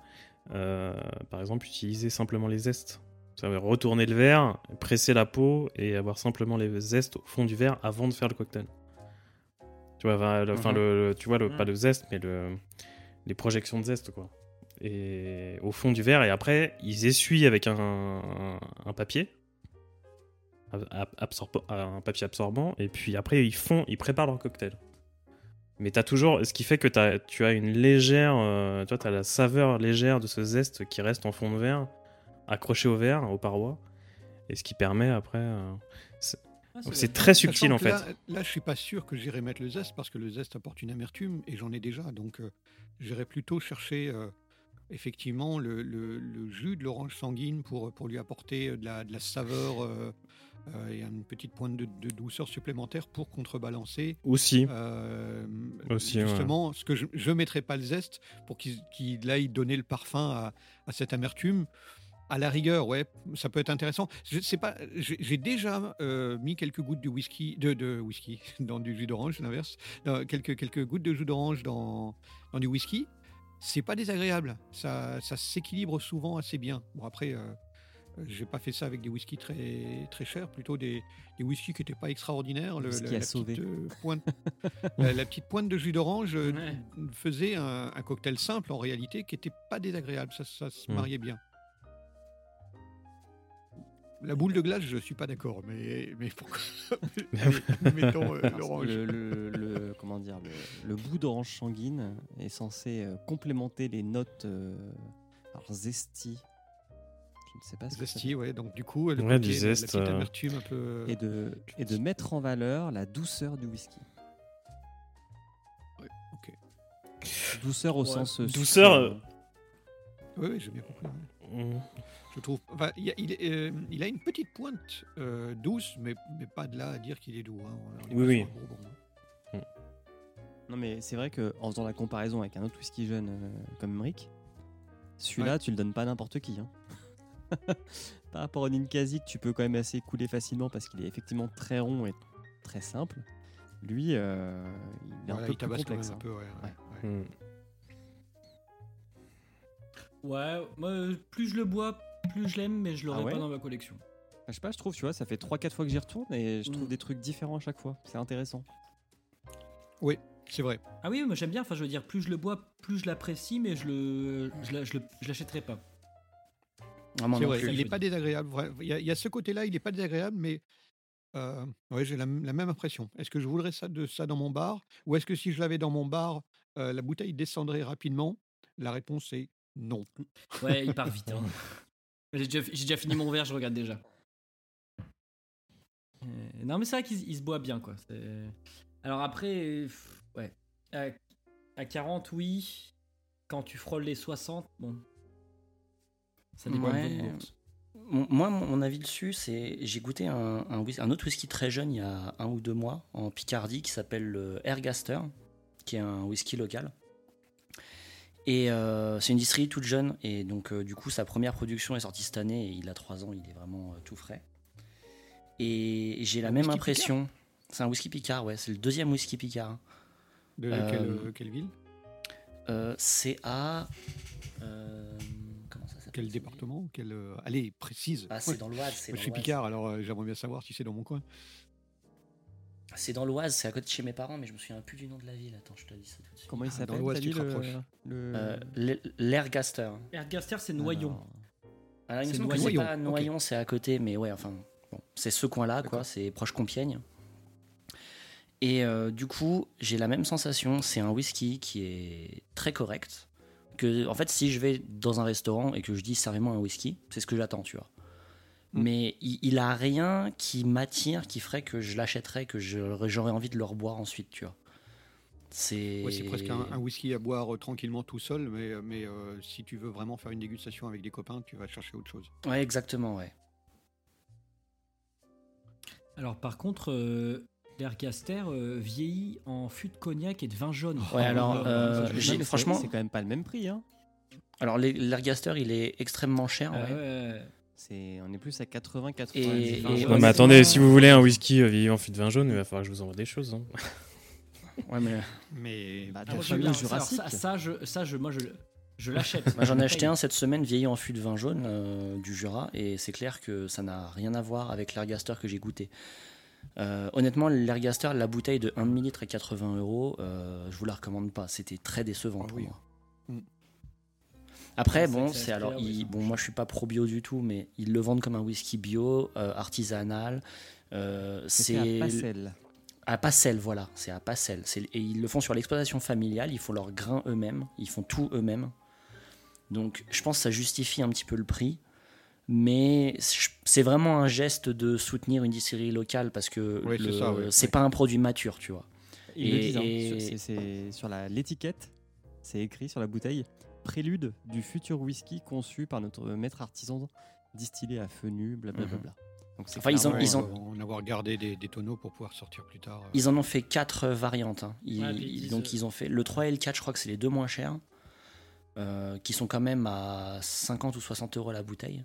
euh, par exemple, utiliser simplement les zestes. Ça veut dire retourner le verre, presser la peau et avoir simplement les zestes au fond du verre avant de faire le cocktail. Tu vois, enfin, le, Mhm. le- le- tu vois le, pas Mhm. le zeste, mais le, les projections de zeste, quoi. Et au fond du verre, et après, ils essuient avec un, un- un papier, un papier absorbant, et puis après, ils font, ils préparent leur cocktail. Mais t'as toujours, ce qui fait que t'as- tu as une légère, euh, tu vois, t'as la saveur légère de ce zeste qui reste en fond de verre, accroché au verre, aux parois, et ce qui permet après, euh, c'est- Ah, c'est très subtil en fait. Là, là, je suis pas sûr que j'irai mettre le zeste parce que le zeste apporte une amertume et j'en ai déjà. Donc, euh, j'irai plutôt chercher euh, effectivement le, le- le jus de l'orange sanguine pour, pour lui apporter de la, de la saveur et une petite pointe de, de douceur supplémentaire pour contrebalancer. Aussi. euh, Aussi, ouais. justement, ce que je ne mettrai pas le zeste pour qu'il aille donner le parfum à, à cette amertume. À la rigueur, ouais, ça peut être intéressant. Je sais pas, j'ai déjà euh, mis quelques gouttes de whisky, de, de whisky dans du jus d'orange, l'inverse. Quelques, quelques gouttes de jus d'orange dans, dans du whisky. C'est pas désagréable. Ça, ça s'équilibre souvent assez bien. Bon après, euh, j'ai pas fait ça avec des whiskies très très chers, plutôt des, des whiskies qui n'étaient pas extraordinaires. Le whisky la, à la sauver. petite, euh, pointe, la, la petite pointe de jus d'orange euh, Ouais. faisait un, un cocktail simple en réalité qui était pas désagréable. Ça, ça se Mm. mariait bien. La boule de glace, je suis pas d'accord, mais, mais pourquoi Mettons euh, l'orange. le, le- le- comment dire, le, le goût d'orange sanguine est censé euh, complémenter les notes euh, alors zesty. Sais pas ce que ouais. Donc du coup, le Ouais, côté, du la- la zeste, petite euh, amertume un peu. et de, et de mettre en valeur la douceur du whisky. ok. Douceur au Ouais. sens euh, Douceur, euh, Oui, oui, j'ai bien compris. ouais. Mm. Je trouve. Enfin, il, y a, il est, euh, il a une petite pointe euh, douce, mais, mais pas de là à dire qu'il est doux. hein. On est Oui, oui. hein. Non mais c'est vrai que en faisant la comparaison avec un autre whisky jeune euh, comme Emmerich, celui-là tu le donnes pas à n'importe qui. hein. Par rapport au Ninkasi que tu peux quand même assez couler facilement parce qu'il est effectivement très rond et très simple. Lui, euh, il est Voilà, un peu plus complexe. un hein. peu, ouais, ouais, Ouais. ouais. Ouais, moi, plus je le bois, plus je l'aime, mais je l'aurais Ah ouais pas dans ma collection. Je sais pas, je trouve, tu vois, ça fait 3-4 fois que j'y retourne et je trouve Mm. des trucs différents à chaque fois. C'est intéressant. Oui, c'est vrai. Ah oui, moi j'aime bien. Enfin, je veux dire, plus je le bois, plus je l'apprécie, mais je le, je la- je le- je l'achèterai pas. Ah, non vrai, plus. il n'est pas dire. désagréable. Il y, a, il y a ce côté-là, il n'est pas désagréable, mais euh, ouais, j'ai la, la même impression. Est-ce que je voudrais ça, de ça dans mon bar Ou est-ce que si je l'avais dans mon bar, euh, la bouteille descendrait rapidement? La réponse est non. Ouais, il part vite. hein. J'ai déjà, fini mon verre, je regarde déjà. Euh, non, mais c'est vrai qu'il il se boit bien, quoi. Alors après, ouais. À, à 40, oui. Quand tu frôles les 60, bon. Ça dépend de Ouais. votre bourse. Mon- Moi, mon avis dessus, c'est j'ai goûté un, un, whis- un autre whisky très jeune il y a un ou deux mois en Picardie qui s'appelle le Airgaster, qui est un whisky local. Et euh, c'est une distillerie toute jeune et donc euh, du coup sa première production est sortie cette année et il a trois ans, il est vraiment euh, tout frais. Et j'ai la Un même impression. C'est un whisky Picard, ouais, c'est le deuxième whisky Picard. De Euh, quelle, quelle ville? Euh, c'est à. Quel département Quelle, euh, Allez, précise. Ah, c'est Ouais. dans l'Oise, Je suis. Picard, alors euh, j'aimerais bien savoir si c'est dans mon coin. C'est dans l'Oise, c'est à côté de chez mes parents, mais je me souviens plus du nom de la ville. Attends, je te dis ça tout de suite. Comment il Ah, dans s'appelle te le- rapproches. le- Euh, c'est Noyon. Alors, il me C'est semble que c'est Noyon, pas. Noyon, c'est à côté, mais ouais, enfin, bon, c'est ce coin-là, quoi, c'est proche Compiègne. Et euh, du coup, j'ai la même sensation, c'est un whisky qui est très correct. Que, en fait, si je vais dans un restaurant et que je dis servez-moi un whisky, c'est ce que j'attends, tu vois. Mm. Mais il, il a rien qui m'attire, qui ferait que je l'achèterais, que je- j'aurais envie de le reboire ensuite, tu vois. C'est Ouais, c'est presque un, un whisky à boire euh, tranquillement tout seul, mais, mais euh, si tu veux vraiment faire une dégustation avec des copains, tu vas chercher autre chose. Ouais, exactement, ouais. Alors par contre, euh, l'Ergaster euh, vieillit en fût de cognac et de vin jaune. Ouais, alors, Oh, euh, Non, mais c'est- franchement- c'est quand même pas le même prix. Hein. Alors, l'Ergaster, il est extrêmement cher, ouais. Euh, C'est, on est plus à 80, 90. Et- et- vin ouais, jaune. Non, mais attendez, si vous voulez un whisky euh, vieilli en fût de vin jaune, il va falloir que je vous envoie des choses. hein. Ouais, mais Mais Bah, Alors, ta je- famille alors, jurassique. ça, ça, je, ça, je, moi, je, je l'achète. Moi, j'en ai acheté un cette semaine vieilli en fût de vin jaune euh, du Jura et c'est clair que ça n'a rien à voir avec l'Ergaster que j'ai goûté. Euh, honnêtement, l'Ergaster, la bouteille de 1 ml à 80 euros, euh, je vous la recommande pas. C'était très décevant Ah pour oui. moi. Mm. Après, C'est bon, c'est alors, ça bon, moi je suis pas pro bio du tout, mais ils le vendent comme un whisky bio, euh, artisanal. Euh, C'est à Passel. à Passel, voilà, c'est à Passel. Et ils le font sur l'exploitation familiale, ils font leurs grains eux-mêmes, ils font tout eux-mêmes. Donc je pense que ça justifie un petit peu le prix. Mais c'est vraiment un geste de soutenir une distillerie locale parce que Ouais, c'est le- pas un produit mature, tu vois. Ils le Et- disent, hein, et- sur- c'est- c'est sur la- l'étiquette, c'est écrit sur la bouteille prélude du futur whisky conçu par notre maître artisan distillé à feu nu, blablabla. Donc c'est Enfin, ils ont- ils on ont- va en avoir gardé des, des tonneaux pour pouvoir sortir plus tard. euh. Ils en ont fait quatre variantes. hein. Ils- Ouais, puis ils ils- disent, donc euh, ils ont fait le 3 et le 4, je crois que c'est les deux moins chers, euh, qui sont quand même à 50 ou 60 euros la bouteille.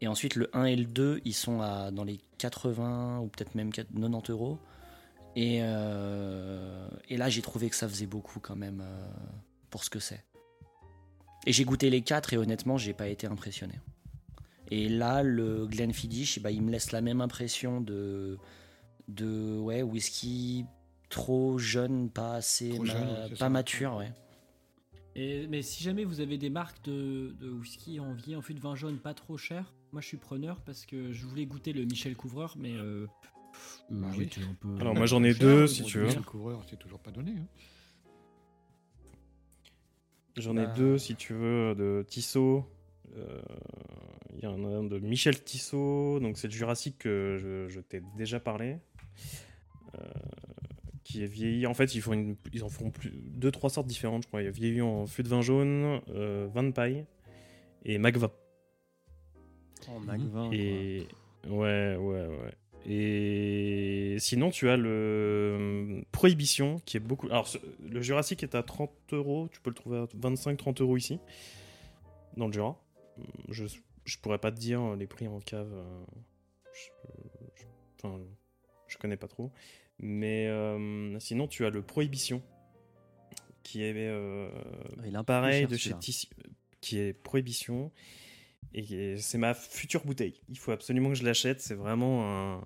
Et ensuite le 1 et le 2, ils sont à, dans les 80 ou peut-être même 90 euros. Et, euh, et là j'ai trouvé que ça faisait beaucoup quand même euh, pour ce que c'est. Et j'ai goûté les 4 et honnêtement j'ai pas été impressionné. Et là le Glenfiddich, ben, il me laisse la même impression de de ouais, whisky trop jeune, pas assez ma- jeune, pas mature, ouais. Et, mais si jamais vous avez des marques de, de whisky en vieilli en fût de vin jaune pas trop cher, moi je suis preneur parce que je voulais goûter le Michel Couvreur, mais euh, Bah oui. un peu- Alors, moi, j'en ai deux, si tu veux. Michel Couvreur, c'est toujours pas donné. hein. J'en ai Bah. deux, si tu veux, de Tissot. Euh, Il y en a un de Michel Tissot, donc c'est le Jurassique que je, je t'ai déjà parlé. Euh, qui est vieilli. En fait, ils, font une- ils en font plus, deux, trois sortes différentes, je crois. Il y a vieilli en fût de vin jaune, euh, vin de paille et Magva. En Magvin, Et ouais, ouais, ouais. Et sinon, tu as le euh, Prohibition qui est beaucoup. Alors, ce- le Jurassique est à 30 euros. Tu peux le trouver à 25-30 euros ici, dans le Jura. Je, je pourrais pas te dire les prix en cave. euh, Je, je- enfin, je connais pas trop. Mais euh, sinon, tu as le Prohibition qui est euh, plus pareil de chez. Tissu, qui est Prohibition. Et c'est ma future bouteille. Il faut absolument que je l'achète. C'est vraiment un.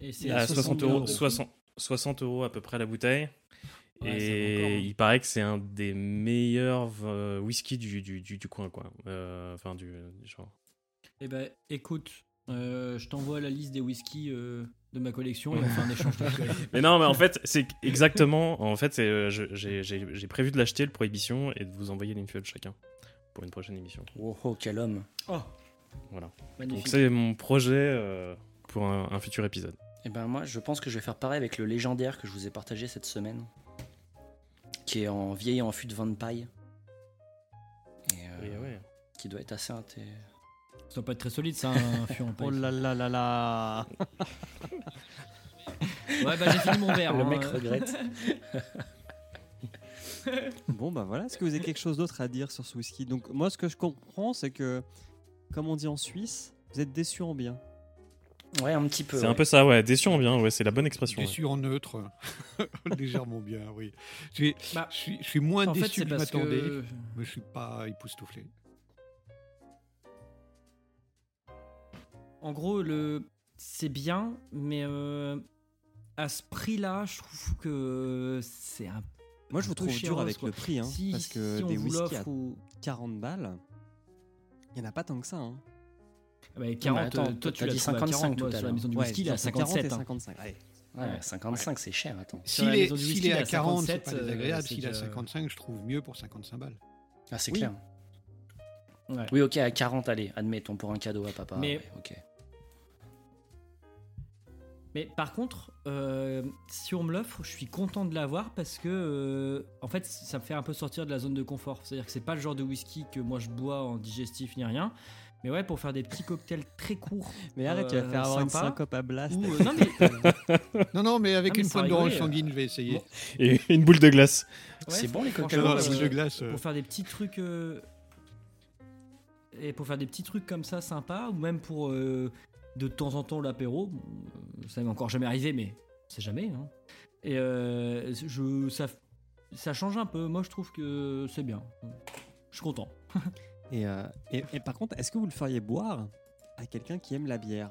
Et c'est à à 60 60 euros, euros. 60, 60 euros à peu près la bouteille. Ouais, et il paraît que c'est un des meilleurs euh, whisky du, du, du, du coin, quoi. Euh, Enfin, du, genre. Eh ben, écoute, euh, je t'envoie la liste des whiskies euh, de ma collection et on fait un échange. Mais non, mais en fait, c'est exactement. En fait, j'ai prévu de l'acheter, le Prohibition, et de vous envoyer l'info de chacun pour une prochaine émission. Oh, oh, quel homme. Oh, Voilà. magnifique. Donc, c'est mon projet euh, pour un, un futur épisode. Et ben moi, je pense que je vais faire pareil avec le légendaire que je vous ai partagé cette semaine, qui est en vieilli en fût de vin de paille. Et, euh, Et ouais. qui doit être assez inté- Ça doit pas être très solide, ça, un fût en paille. Oh là là là là Ouais, bah j'ai fini mon verre. Le hein. mec regrette. Bon, bah voilà. Est-ce que vous avez quelque chose d'autre à dire sur ce whisky? Donc, moi, ce que je comprends, c'est que, comme on dit en Suisse, vous êtes déçu en bien. Ouais, un petit peu. C'est ouais. un peu ça, ouais. Déçu en bien, ouais, c'est la bonne expression. ouais. Déçu en neutre, légèrement bien, oui. Je suis, Bah, je suis, je suis moins en fait, déçu c'est que je m'attendais, que- mais je suis pas époustouflé. En gros, le c'est bien, mais euh, à ce prix-là, je trouve que c'est un. Moi, je vous trouve dur chéros, avec quoi. le prix, hein, Si- parce que si des vous whiskies à l'offre ou- 40 balles, il n'y en a pas tant que ça. Hein. Ah bah, 40, attends, euh, toi tu l'as dit trouvé à 55 40, tout à l'heure. maison du Ouais, whisky, il est à entre 40 57. et hein. 55. allez. Ouais, 55, c'est cher, attends. S'il est, whisky, à est à 40, c'est 57, pas désagréable. euh, S'il est à c'est que- 55, je trouve mieux pour 55 balles. Ah, c'est Oui. clair. Ouais. Oui, ok, à 40, allez, admettons, pour un cadeau à papa. Mais- ouais, ok. Mais par contre, euh, si on me l'offre, je suis content de l'avoir parce que, euh, en fait, ça me fait un peu sortir de la zone de confort. C'est-à-dire que c'est pas le genre de whisky que moi je bois en digestif ni rien. Mais ouais, pour faire des petits cocktails très courts. Mais arrête, tu vas euh, faire avoir une sympa. syncope à blast. Ou, euh, non, mais Non, non, mais avec Ah, mais une pointe d'orange sanguine, je vais essayer. Bon. Et une boule de glace. Ouais, C'est bon, les cocktails J'adore la euh, boule de glace. euh. pour faire des petits trucs euh, et pour faire des petits trucs comme ça sympa ou même pour euh, de temps en temps l'apéro euh, ça m'est encore jamais arrivé mais c'est jamais hein. et euh, je ça ça change un peu moi je trouve que c'est bien je suis content Et, euh, et, et par contre, est-ce que vous le feriez boire à quelqu'un qui aime la bière?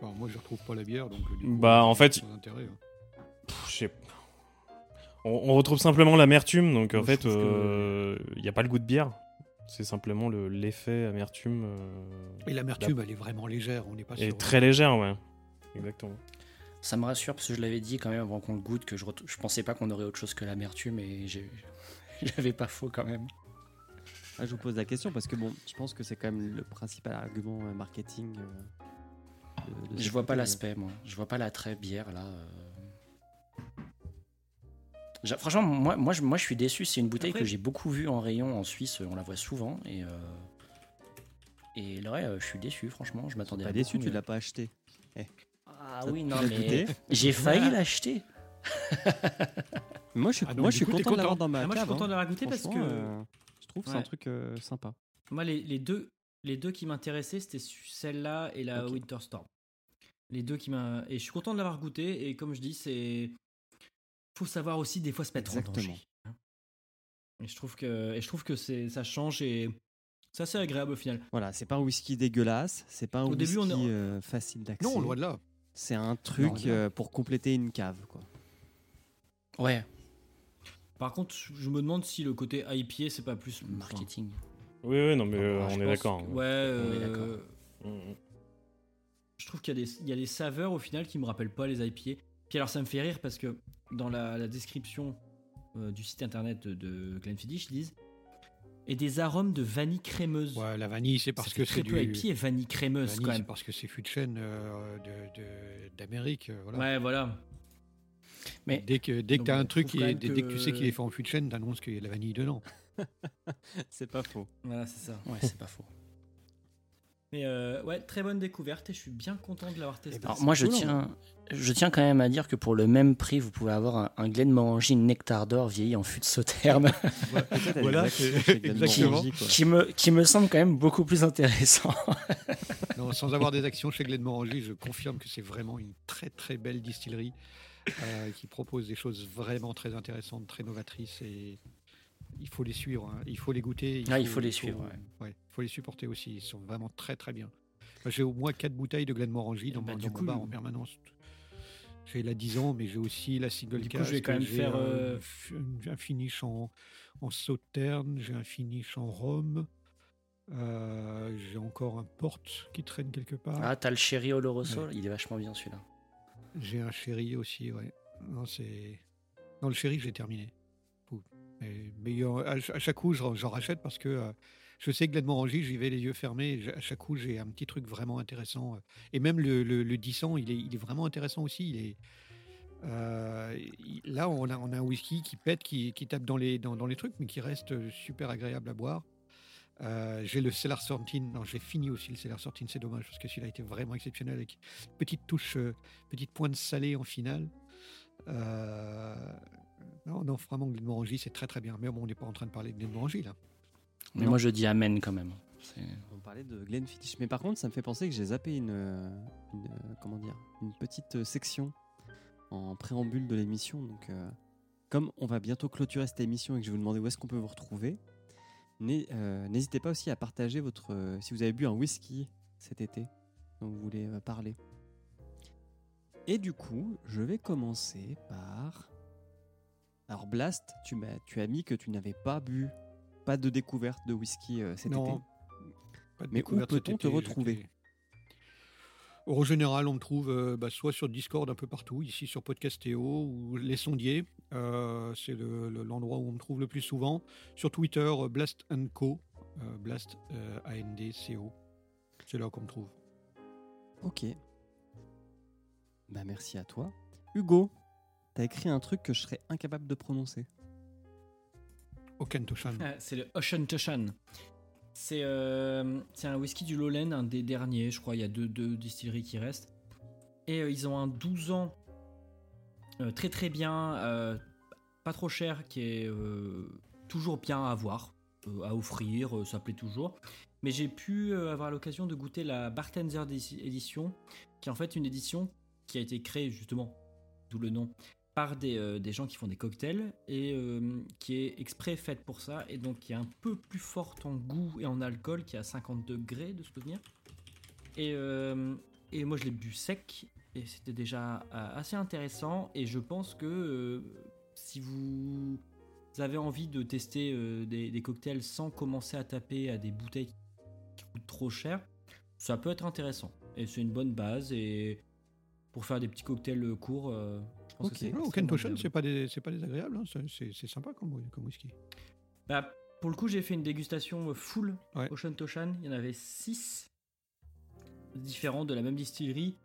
Alors, moi, je retrouve pas la bière, donc. du coup, Bah, en fait, intérêt, hein. Pff, je sais- On, on retrouve simplement l'amertume, donc en Moi, fait, il n'y a pas le goût de bière. C'est simplement le- l'effet amertume. euh, Et l'amertume, elle est vraiment légère, on n'est pas est sûr. très légère, ouais. Exactement. Ça me rassure parce que je l'avais dit quand même avant qu'on le goûte que je, je pensais pas qu'on aurait autre chose que l'amertume et j'ai- j'avais pas faux quand même. Ah, Je vous pose la question parce que bon, je pense que c'est quand même le principal argument euh, marketing. euh, de- de Je vois pas l'aspect, moi. Je vois pas l'attrait bière là. euh. Franchement, moi, moi, je, moi je suis déçu. C'est une bouteille Après- que j'ai beaucoup vue en rayon en Suisse. On la voit souvent. Et, euh, et le reste, euh, je suis déçu, franchement. Je m'attendais à Pas déçu, tu l'as pas acheté. Ah Ça- oui, non, mais j'ai failli l'acheter. Moi, je suis, Ah non, moi, du je suis coup, t'es content de l'avoir dans ma Ah, moi je suis content hein. de l'avoir goûté parce que euh, je trouve que c'est un Ouais. truc euh, sympa. moi les, les deux les deux qui m'intéressaient c'était celle-là et la Ok. Winter Storm les deux qui m'a et je suis content de l'avoir goûté et comme je dis c'est faut savoir aussi des fois se mettre en Exactement. danger hein. et je trouve que et je trouve que c'est ça change et c'est assez agréable au final Voilà, c'est pas un whisky dégueulasse, c'est pas un Au whisky début, on est- euh, facile d'accès. Non, loin de là. C'est un truc euh, pour compléter une cave, quoi. Ouais, par contre je me demande si le côté IPA c'est pas plus marketing. Oui, oui, non, mais euh, je on est que- ouais est euh, d'accord. Mm, mm. je trouve qu'il y, a des- il y a des saveurs au final qui me rappellent pas les IPA. Puis alors ça me fait rire parce que dans la, la description euh, du site internet de, Glenfiddich, ils disent et des arômes de vanille crémeuse. Ouais, la vanille, c'est parce Ça que c'est très du. peu IPA et vanille crémeuse vanille, quand c'est même. parce que c'est fût de chêne euh, d'Amérique. euh, voilà. Ouais, voilà. Mais Dès que, dès que Donc, tu as bon, un truc, même dès, que tu sais qu'il est fait en fût de chêne, t'annonces qu'il y a de la vanille dedans. C'est pas faux. Voilà, c'est ça. Ouais, c'est pas faux. Mais euh, ouais, très bonne découverte et je suis bien content de l'avoir testé. Alors, moi, je tiens, je tiens quand même à dire que pour le même prix, vous pouvez avoir un, un Glenmorangie Nectar d'or vieilli en fût de sauterne Peut-être Voilà, exactement. Quoi. qui, me, qui me semble quand même beaucoup plus intéressant. Non, sans avoir des actions chez Glenmorangie, je confirme que c'est vraiment une très très belle distillerie euh, qui propose des choses vraiment très intéressantes, très novatrices et il faut les suivre, hein. il faut les goûter. Ah, il faut les suivre, ouais. il faut les supporter aussi. Ils sont vraiment très très bien. J'ai au moins quatre bouteilles de Glenmorangie dans, bah, mon- du dans mon coup, bar en permanence. J'ai la 10 ans, mais j'ai aussi la single Du coup, cask, je vais quand même faire, un- euh, un, un finish en, en sauterne, j'ai un finish en rhum. euh, j'ai encore un porte qui traîne quelque part. Ah, t'as le Chéri Oloroso, il est vachement bien celui-là. J'ai un chéri aussi, ouais. Non, c'est. Non, le chéri, j'ai terminé. Mais, mais, euh, à, ch- à chaque coup, j'en j'en rachète parce que euh, je sais que Glenmorangie, j'y vais les yeux fermés. À chaque coup, j'ai un petit truc vraiment intéressant. euh. Et même le, le, le 10 ans, il est, vraiment intéressant aussi. Il est. euh, là, on a, on a un whisky qui pète, qui, tape dans les, trucs, mais qui reste super agréable à boire. Euh, j'ai le Cellar Sortine. Non, j'ai fini aussi le Cellar Sortine. C'est dommage parce que celui-là était vraiment exceptionnel avec petite touche, euh, petite pointe salée en finale. Euh, non, non, vraiment, Glenmorangie, c'est très très bien. Mais bon, on n'est pas en train de parler de Glenmorangie là. Mais Non. moi, je dis amen quand même. On parlait de Glenfiddich, mais par contre, ça me fait penser que j'ai zappé une, une, comment dire, une petite section en préambule de l'émission. Donc, euh, comme on va bientôt clôturer cette émission et que je vais vous demander où est-ce qu'on peut vous retrouver, euh, n'hésitez pas aussi à partager votre, euh, si vous avez bu un whisky cet été dont vous voulez euh, parler. Et du coup, je vais commencer par. Alors Blast, tu, m'as, tu as mis que tu n'avais pas bu, pas de découverte de whisky euh, cet Non, été. Pas de Mais où peut-on te retrouver Au général, on me trouve euh, bah, soit sur Discord un peu partout, ici sur Podcastéo ou Les Sondiers. euh, c'est le- le- l'endroit où on me trouve le plus souvent. Sur Twitter, euh, Blast Co. euh, Blast A-N-D-C-O. C'est là qu'on me trouve. Ok. Bah merci à toi. Hugo, t'as écrit un truc que je serais incapable de prononcer. Okentoshan. Ah, c'est le Ocean euh, c'est un whisky du Lowland, un des derniers, je crois. Il y a deux, deux distilleries qui restent. Et euh, ils ont un 12 ans euh, très très bien, pas trop cher, qui est toujours bien à avoir, à offrir, ça plaît toujours. Mais j'ai pu avoir l'occasion de goûter la Bartender Edi- Edition, qui est en fait une édition qui a été créée justement, d'où le nom, par des, euh, des gens qui font des cocktails et euh, qui est exprès faite pour ça et donc qui est un peu plus forte en goût et en alcool, qui est à 50 degrés de souvenir. Et, euh, et moi je l'ai bu sec et c'était déjà assez intéressant et je pense que si vous avez envie de tester des, des cocktails sans commencer à taper à des bouteilles qui coûtent trop cher, ça peut être intéressant et c'est une bonne base et pour faire des petits cocktails courts, euh, je pense que c'est pas, des- c'est pas désagréable. hein, c'est- sympa comme, comme whisky. Bah, pour le coup, j'ai fait une dégustation euh, full Ouais. Ocean Toshan. Il y en avait 6 différents de la même distillerie.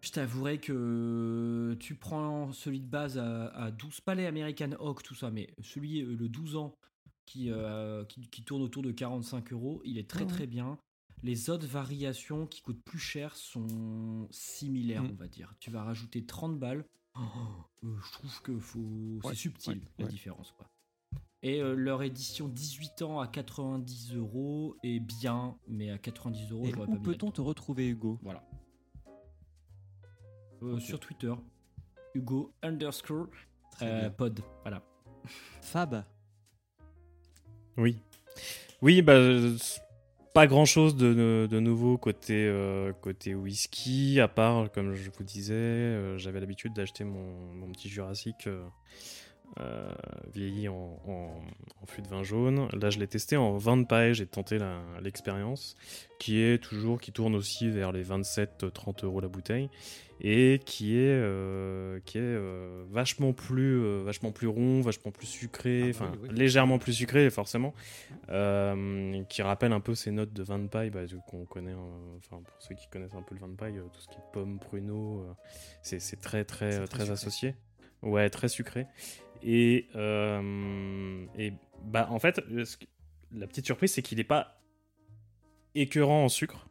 Je t'avouerai que tu prends celui de base à, à 12, pas les American Oak, tout ça, mais celui, euh, le 12 ans, qui, euh, qui, qui tourne autour de 45 euros, il est très ouais. très bien. Les autres variations qui coûtent plus cher sont similaires, Mm. on va dire. Tu vas rajouter 30 balles. Oh, euh, je trouve que faut... Ouais, c'est subtil ouais, la ouais. différence. Quoi. Et euh, leur édition 18 ans à 90 euros est bien, mais à 90 euros, Et j'aurais où pas mis peut-on te retrouver, Hugo? Voilà. Euh. Sur Twitter, Hugo underscore euh, pod. Voilà. Fab, Oui. Oui, bah, pas grand chose de, nouveau côté, euh, côté whisky, à part, comme je vous disais, euh, j'avais l'habitude d'acheter mon, mon petit Jurassic euh, vieilli en, en, en fût de vin jaune. Là, je l'ai testé en vin de paille, j'ai tenté l'expérience, qui est toujours, qui tourne aussi vers les 27-30 euros la bouteille, et qui est, euh, qui est euh, vachement, plus, vachement plus rond, vachement plus sucré, Ah bah enfin oui, oui. légèrement plus sucré forcément, qui rappelle un peu ces notes de vin de paille bah, qu'on connaît, enfin pour ceux qui connaissent un peu le vin de paille, tout ce qui est pomme, pruneau, c'est très très très très, associé, ouais très sucré. Et, euh, et bah en fait la petite surprise c'est qu'il n'est pas écœurant en sucre.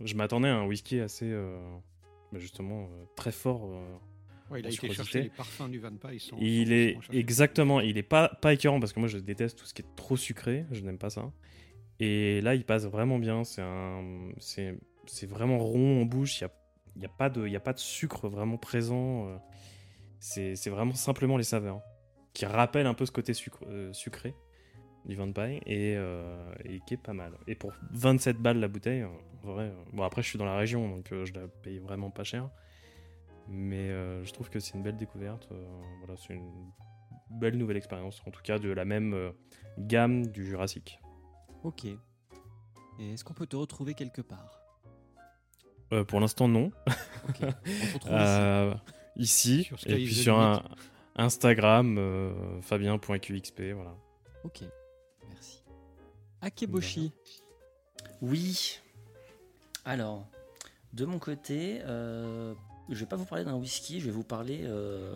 Je m'attendais à un whisky assez euh, bah, justement euh, très fort. Ouais, il a été chercher les parfums du Van Paille. sans- Il sans est chercher. exactement, il est pas pas écœurant parce que moi je déteste tout ce qui est trop sucré, je n'aime pas ça. Et là, il passe vraiment bien. C'est un, c'est, c'est vraiment rond en bouche. Il y a, y a pas de, il y a pas de sucre vraiment présent. C'est, vraiment simplement les saveurs qui rappellent un peu ce côté sucre, euh, sucré du vin de paille et, euh, et qui est pas mal. Et pour 27 balles la bouteille, en vrai. euh, bon après, je suis dans la région donc je la paye vraiment pas cher. Mais je trouve que c'est une belle découverte. voilà, c'est une belle nouvelle expérience, en tout cas de la même gamme du Jurassic. ok. Et est-ce qu'on peut te retrouver quelque part? Euh, pour l'instant, non. Ok. On te retrouve Euh, ici, Sur et puis sur un. Instagram, euh, fabien.qxp, voilà. Ok, merci. Akeboshi, Oui. Alors, de mon côté, euh, je vais pas vous parler d'un whisky, je vais vous parler euh,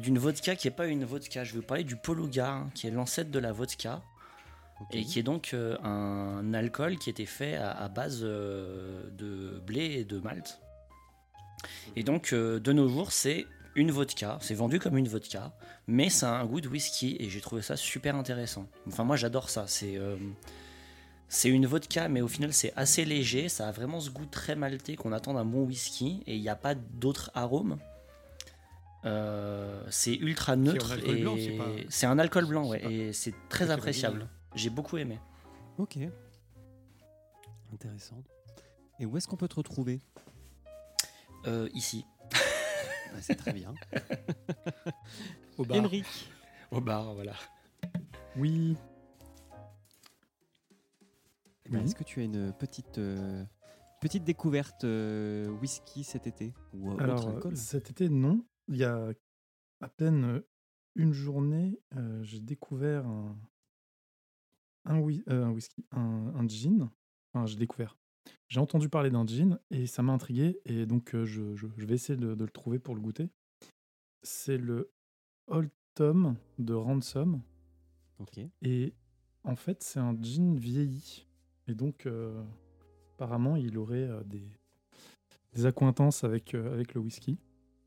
d'une vodka qui n'est pas une vodka. Je vais vous parler du Polugar, qui est l'ancêtre de la vodka. Et qui est donc euh, un alcool qui était fait à, à base euh, de blé et de malt. Et donc, euh, de nos jours, c'est une vodka. C'est vendu comme une vodka, mais ça a un goût de whisky et j'ai trouvé ça super intéressant. Enfin, moi, j'adore ça. C'est euh, c'est une vodka, mais au final, c'est assez léger. Ça a vraiment ce goût très maltais qu'on attend d'un bon whisky et il n'y a pas d'autres arômes. Euh, c'est ultra neutre alcool et c'est pas- c'est un alcool blanc, ouais, pas- et c'est très appréciable. J'ai beaucoup aimé. Ok. Intéressant. Et où est-ce qu'on peut te retrouver? Euh, ici. C'est très bien. Au bar. Au bar, voilà. Oui. Eh ben, Oui. Est-ce que tu as une petite, euh, petite découverte euh, whisky cet été Ou euh, Alors, autre alcool? cet été, non. Il y a à peine une journée, euh, j'ai découvert un, un, euh, un whisky, un, un gin. Enfin, j'ai découvert. J'ai entendu parler d'un gin et ça m'a intrigué. Et donc, euh, je, je- je vais essayer de, de le trouver pour le goûter. C'est le Old Tom de Ransom. Ok. Et en fait, c'est un gin vieilli. Et donc, euh, apparemment, il aurait euh, des, des accointances avec, avec le whisky.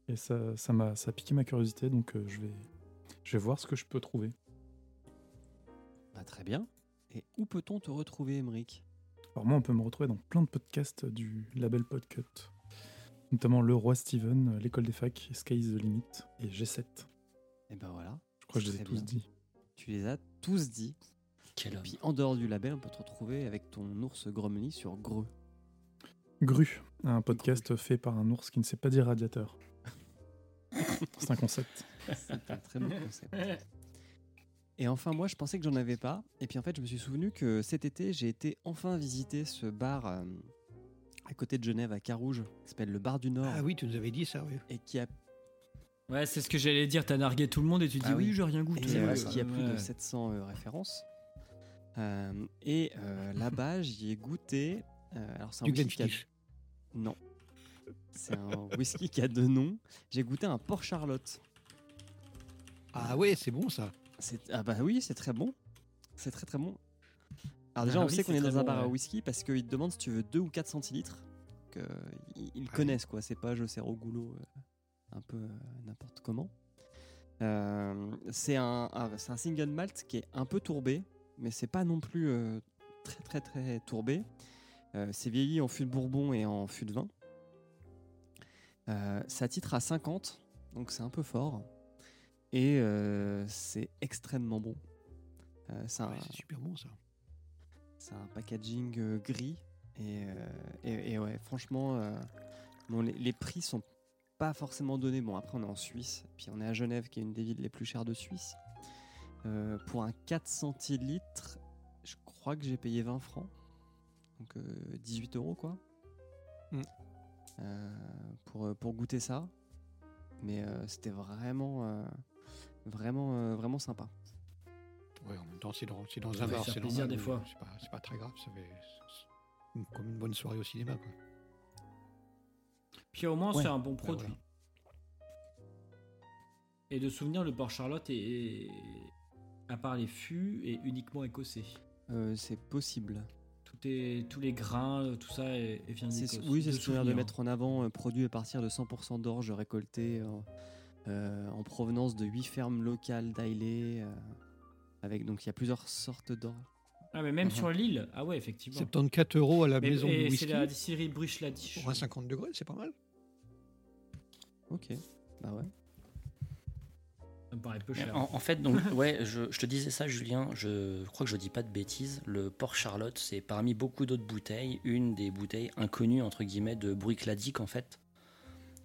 Et ça, ça m'a ça a piqué ma curiosité, donc je, vais, je vais voir ce que je peux trouver. Bah, très bien. Et où peut-on te retrouver, Émeric? Alors moi, on peut me retrouver dans plein de podcasts du label Podcut, notamment Le Roi Steven, L'école des facs, Sky is the Limit et G7. Et ben voilà. Je crois que je les ai tous bien. dit. Tu les as tous dit. Quel Et homme. puis en dehors du label, on peut te retrouver avec ton ours Gromly sur Greux. Gru, un podcast fait par un ours qui ne sait pas dire radiateur. C'est un concept. C'est un très bon concept. Et enfin, moi, je pensais que j'en avais pas. Et puis en fait, je me suis souvenu que cet été, j'ai été enfin visiter ce bar euh, à côté de Genève, à Carouge, qui s'appelle le Bar du Nord. Ah oui, tu nous avais dit ça, oui. Et qui a, Ouais, c'est ce que j'allais dire. T'as nargué tout le monde et tu dis Ah oui, oui. j'ai rien et, goûté. euh, vrai, ça. qui a plus de Ouais. 700 euh, références. Euh, et euh, là-bas, j'y ai goûté. euh, alors, c'est un Du whisky qui a-. Non. C'est un whisky qui a deux noms. J'ai goûté un Port Charlotte. Ah ouais, c'est bon ça. C'est- Ah bah oui, c'est très bon. C'est très très bon. Alors déjà, Ah on oui, sait qu'on est dans un bon, bar à whisky parce qu'ils te demandent si tu veux 2 ou 4 centilitres. Ils, ils Ah connaissent quoi, c'est pas je sers au goulot euh, un peu euh, n'importe comment. Euh, c'est un, un- c'est un single malt qui est un peu tourbé, mais c'est pas non plus très très très tourbé. C'est vieilli en fût de bourbon et en fût de vin. Ça titre à 50, donc c'est un peu fort. Et euh, c'est extrêmement bon. Euh, c'est un, Ouais, c'est super bon ça. c'est un packaging euh, gris. Et, et, et ouais, franchement, bon, les, les prix sont pas forcément donnés. Bon, après, on est en Suisse, puis on est à Genève, qui est une des villes les plus chères de Suisse. Pour un 4 centilitres, je crois que j'ai payé 20 francs. Donc euh, 18 euros, quoi. Mm. Euh, pour, pour goûter ça. Mais euh, c'était vraiment, euh, vraiment, euh, vraiment sympa. Ouais, en même temps, c'est dans, c'est dans un bar, c'est normal, des oui, fois. C'est pas, c'est pas très grave, ça fait c'est une- comme une bonne soirée au cinéma. Quoi. Puis au moins, Ouais. c'est un bon Bah, produit. voilà. Et de souvenir, le Port Charlotte est, est- à part les fûts, est uniquement écossais. Euh, c'est possible. Tout est, tous les grains, tout ça est, est vient C'est- d'Écosse. Oui, c'est De ce je viens de mettre en avant, euh, produit à partir de 100% d'orge récoltée euh, euh, en provenance de 8 fermes locales d'Ailey. euh, avec donc il y a plusieurs sortes d'orge. Ah, mais même Mhm. sur l'île, ah ouais, effectivement. 74 euros à la Mais- maison et de c'est whisky. la distillerie Bruche-Ladiche. Pour un 50 degrés, c'est pas mal. Ok, bah ouais. Ça me paraît peu cher. En, en fait, donc, ouais, je, je te disais ça, Julien. Je crois que je dis pas de bêtises. Le Port Charlotte, c'est parmi beaucoup d'autres bouteilles, une des bouteilles inconnues entre guillemets de Bruichladdich en fait,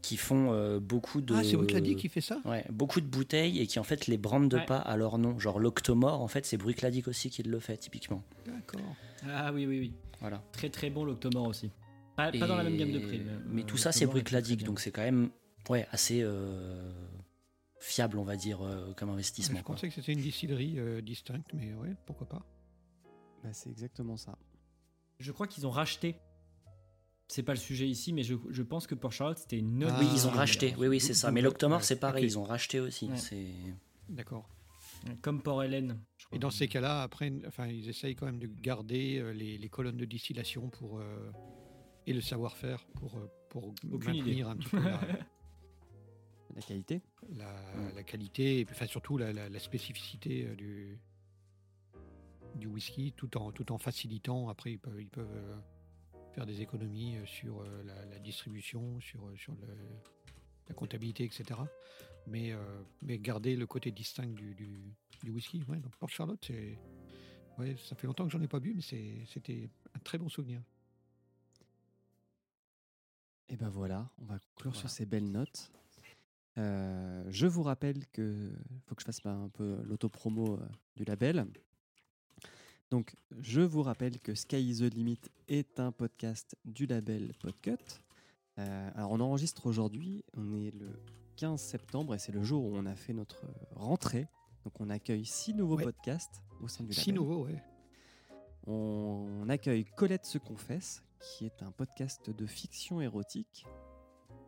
qui font euh, beaucoup de. Ah, c'est Bruichladdich qui fait ça? Ouais, beaucoup de bouteilles et qui en fait les brandent de Ouais. pas à leur nom. Genre l'Octomore, en fait, c'est Bruichladdich aussi qui le fait typiquement. D'accord. Ah oui, oui, oui. Voilà. Très très bon l'Octomore aussi. Pas, pas dans la même gamme de prix. Mais euh, tout ça, c'est bien. donc c'est quand même ouais, assez euh, fiable, on va dire, euh, comme investissement. Je quoi. pensais que c'était une distillerie euh, distincte, mais ouais, pourquoi pas? Bah, c'est exactement ça. Je crois qu'ils ont racheté. C'est pas le sujet ici, mais je, je pense que Port Charlotte c'était une autre. Ah, Oui, ils ont racheté. Oui, oui, c'est ça. Mais l'Octomore, ouais, c'est pareil. Ils ont racheté aussi. Ouais. C'est D'accord. Comme Port Hélène. Et dans ces cas-là, après, enfin, ils essayent quand même de garder euh, les, les colonnes de distillation pour, euh, et le savoir-faire pour, euh, pour Aucune idée. maintenir un petit peu la, La qualité. la- la qualité, et enfin, surtout la, la- la spécificité du, du whisky, tout en, tout en facilitant. Après, ils peuvent, ils peuvent euh, faire des économies euh, sur euh, la, la distribution, sur, euh, sur le- la comptabilité, etc. Mais, euh, mais garder le côté distinct du, du, du whisky. Ouais, donc Port Charlotte, c'est. Ouais, ça fait longtemps que j'en ai pas bu, mais c'est- c'était un très bon souvenir. Et ben voilà, on va conclure sur ces belles notes. Euh, je vous rappelle que faut que je fasse un peu l'autopromo du label. Donc, je vous rappelle que Sky is the Limit est un podcast du label Podcut. Euh, alors, on enregistre aujourd'hui, on est le 15 septembre et c'est le jour où on a fait notre rentrée. Donc, on accueille six nouveaux Ouais. podcasts au sein du label. Si nouveau, ouais. On accueille Colette se confesse, qui est un podcast de fiction érotique.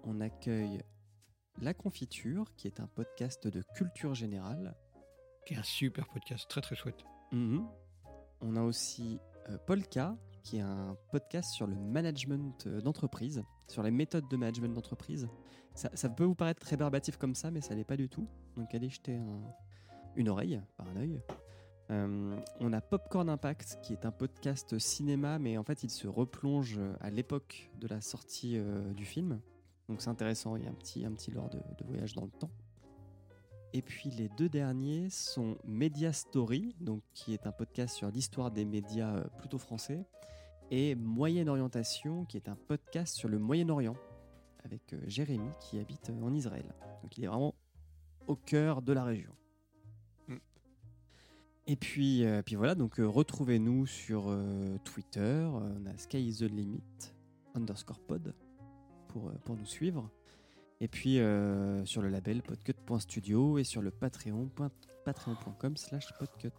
On accueille La Confiture, qui est un podcast de culture générale. Qui est un super podcast, très très chouette. Mhm. On a aussi euh, Polka, qui est un podcast sur le management euh, d'entreprise, sur les méthodes de management d'entreprise. Ça, peut vous paraître très barbatif comme ça, mais ça l'est pas du tout. Donc allez jeter un- une oreille, par un œil. Euh, on a Popcorn Impact, qui est un podcast cinéma, mais en fait il se replonge à l'époque de la sortie du film. Donc c'est intéressant, il y a un petit, un lore de voyage dans le temps. Et puis les deux derniers sont Media Story, donc qui est un podcast sur l'histoire des médias euh, plutôt français, et Moyenne Orientation, qui est un podcast sur le Moyen-Orient, avec euh, Jérémy qui habite euh, en Israël. Donc il est vraiment au cœur de la région. Mm. Et puis, euh, puis voilà, donc euh, retrouvez-nous sur euh, Twitter, on a Sky is the Limit underscore pod pour, pour nous suivre. Et puis euh, sur le label podcut.studio et sur le patreon. patreon.com slash podcut.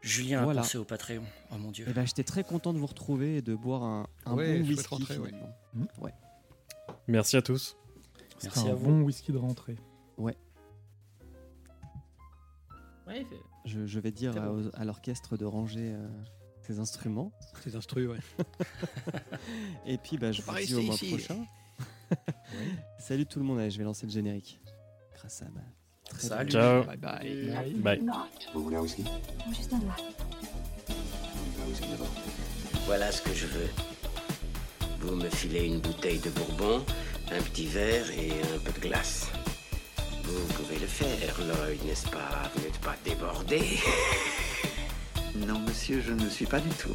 Julien Voilà. a pensé au Patreon. Oh mon dieu. Et ben j'étais très content de vous retrouver et de boire un, un Ouais, bon whisky rentrée, ouais. Mhm. Ouais. Merci à tous. Merci un à vous. bon whisky de rentrée. Ouais, fait- Je, je vais dire à, bon. aux- à l'orchestre de ranger euh, ses instruments. Ces instrus, ouais. Et puis bah, je vous dis au mois ici. Salut tout le monde, allez, je vais lancer le générique. Grâce à ma très Salut. belle- Ciao. Bye bye. Bye. Vous voulez un whisky? Juste un verre. Un whisky d'abord. Voilà ce que je veux. Vous me filez une bouteille de bourbon, un petit verre et un peu de glace. Vous pouvez le faire, Lloyd, n'est-ce pas? Vous n'êtes pas débordé Non, monsieur, je ne suis pas du tout.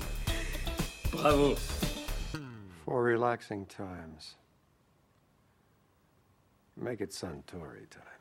Bravo For relaxing times. Make it Suntory time.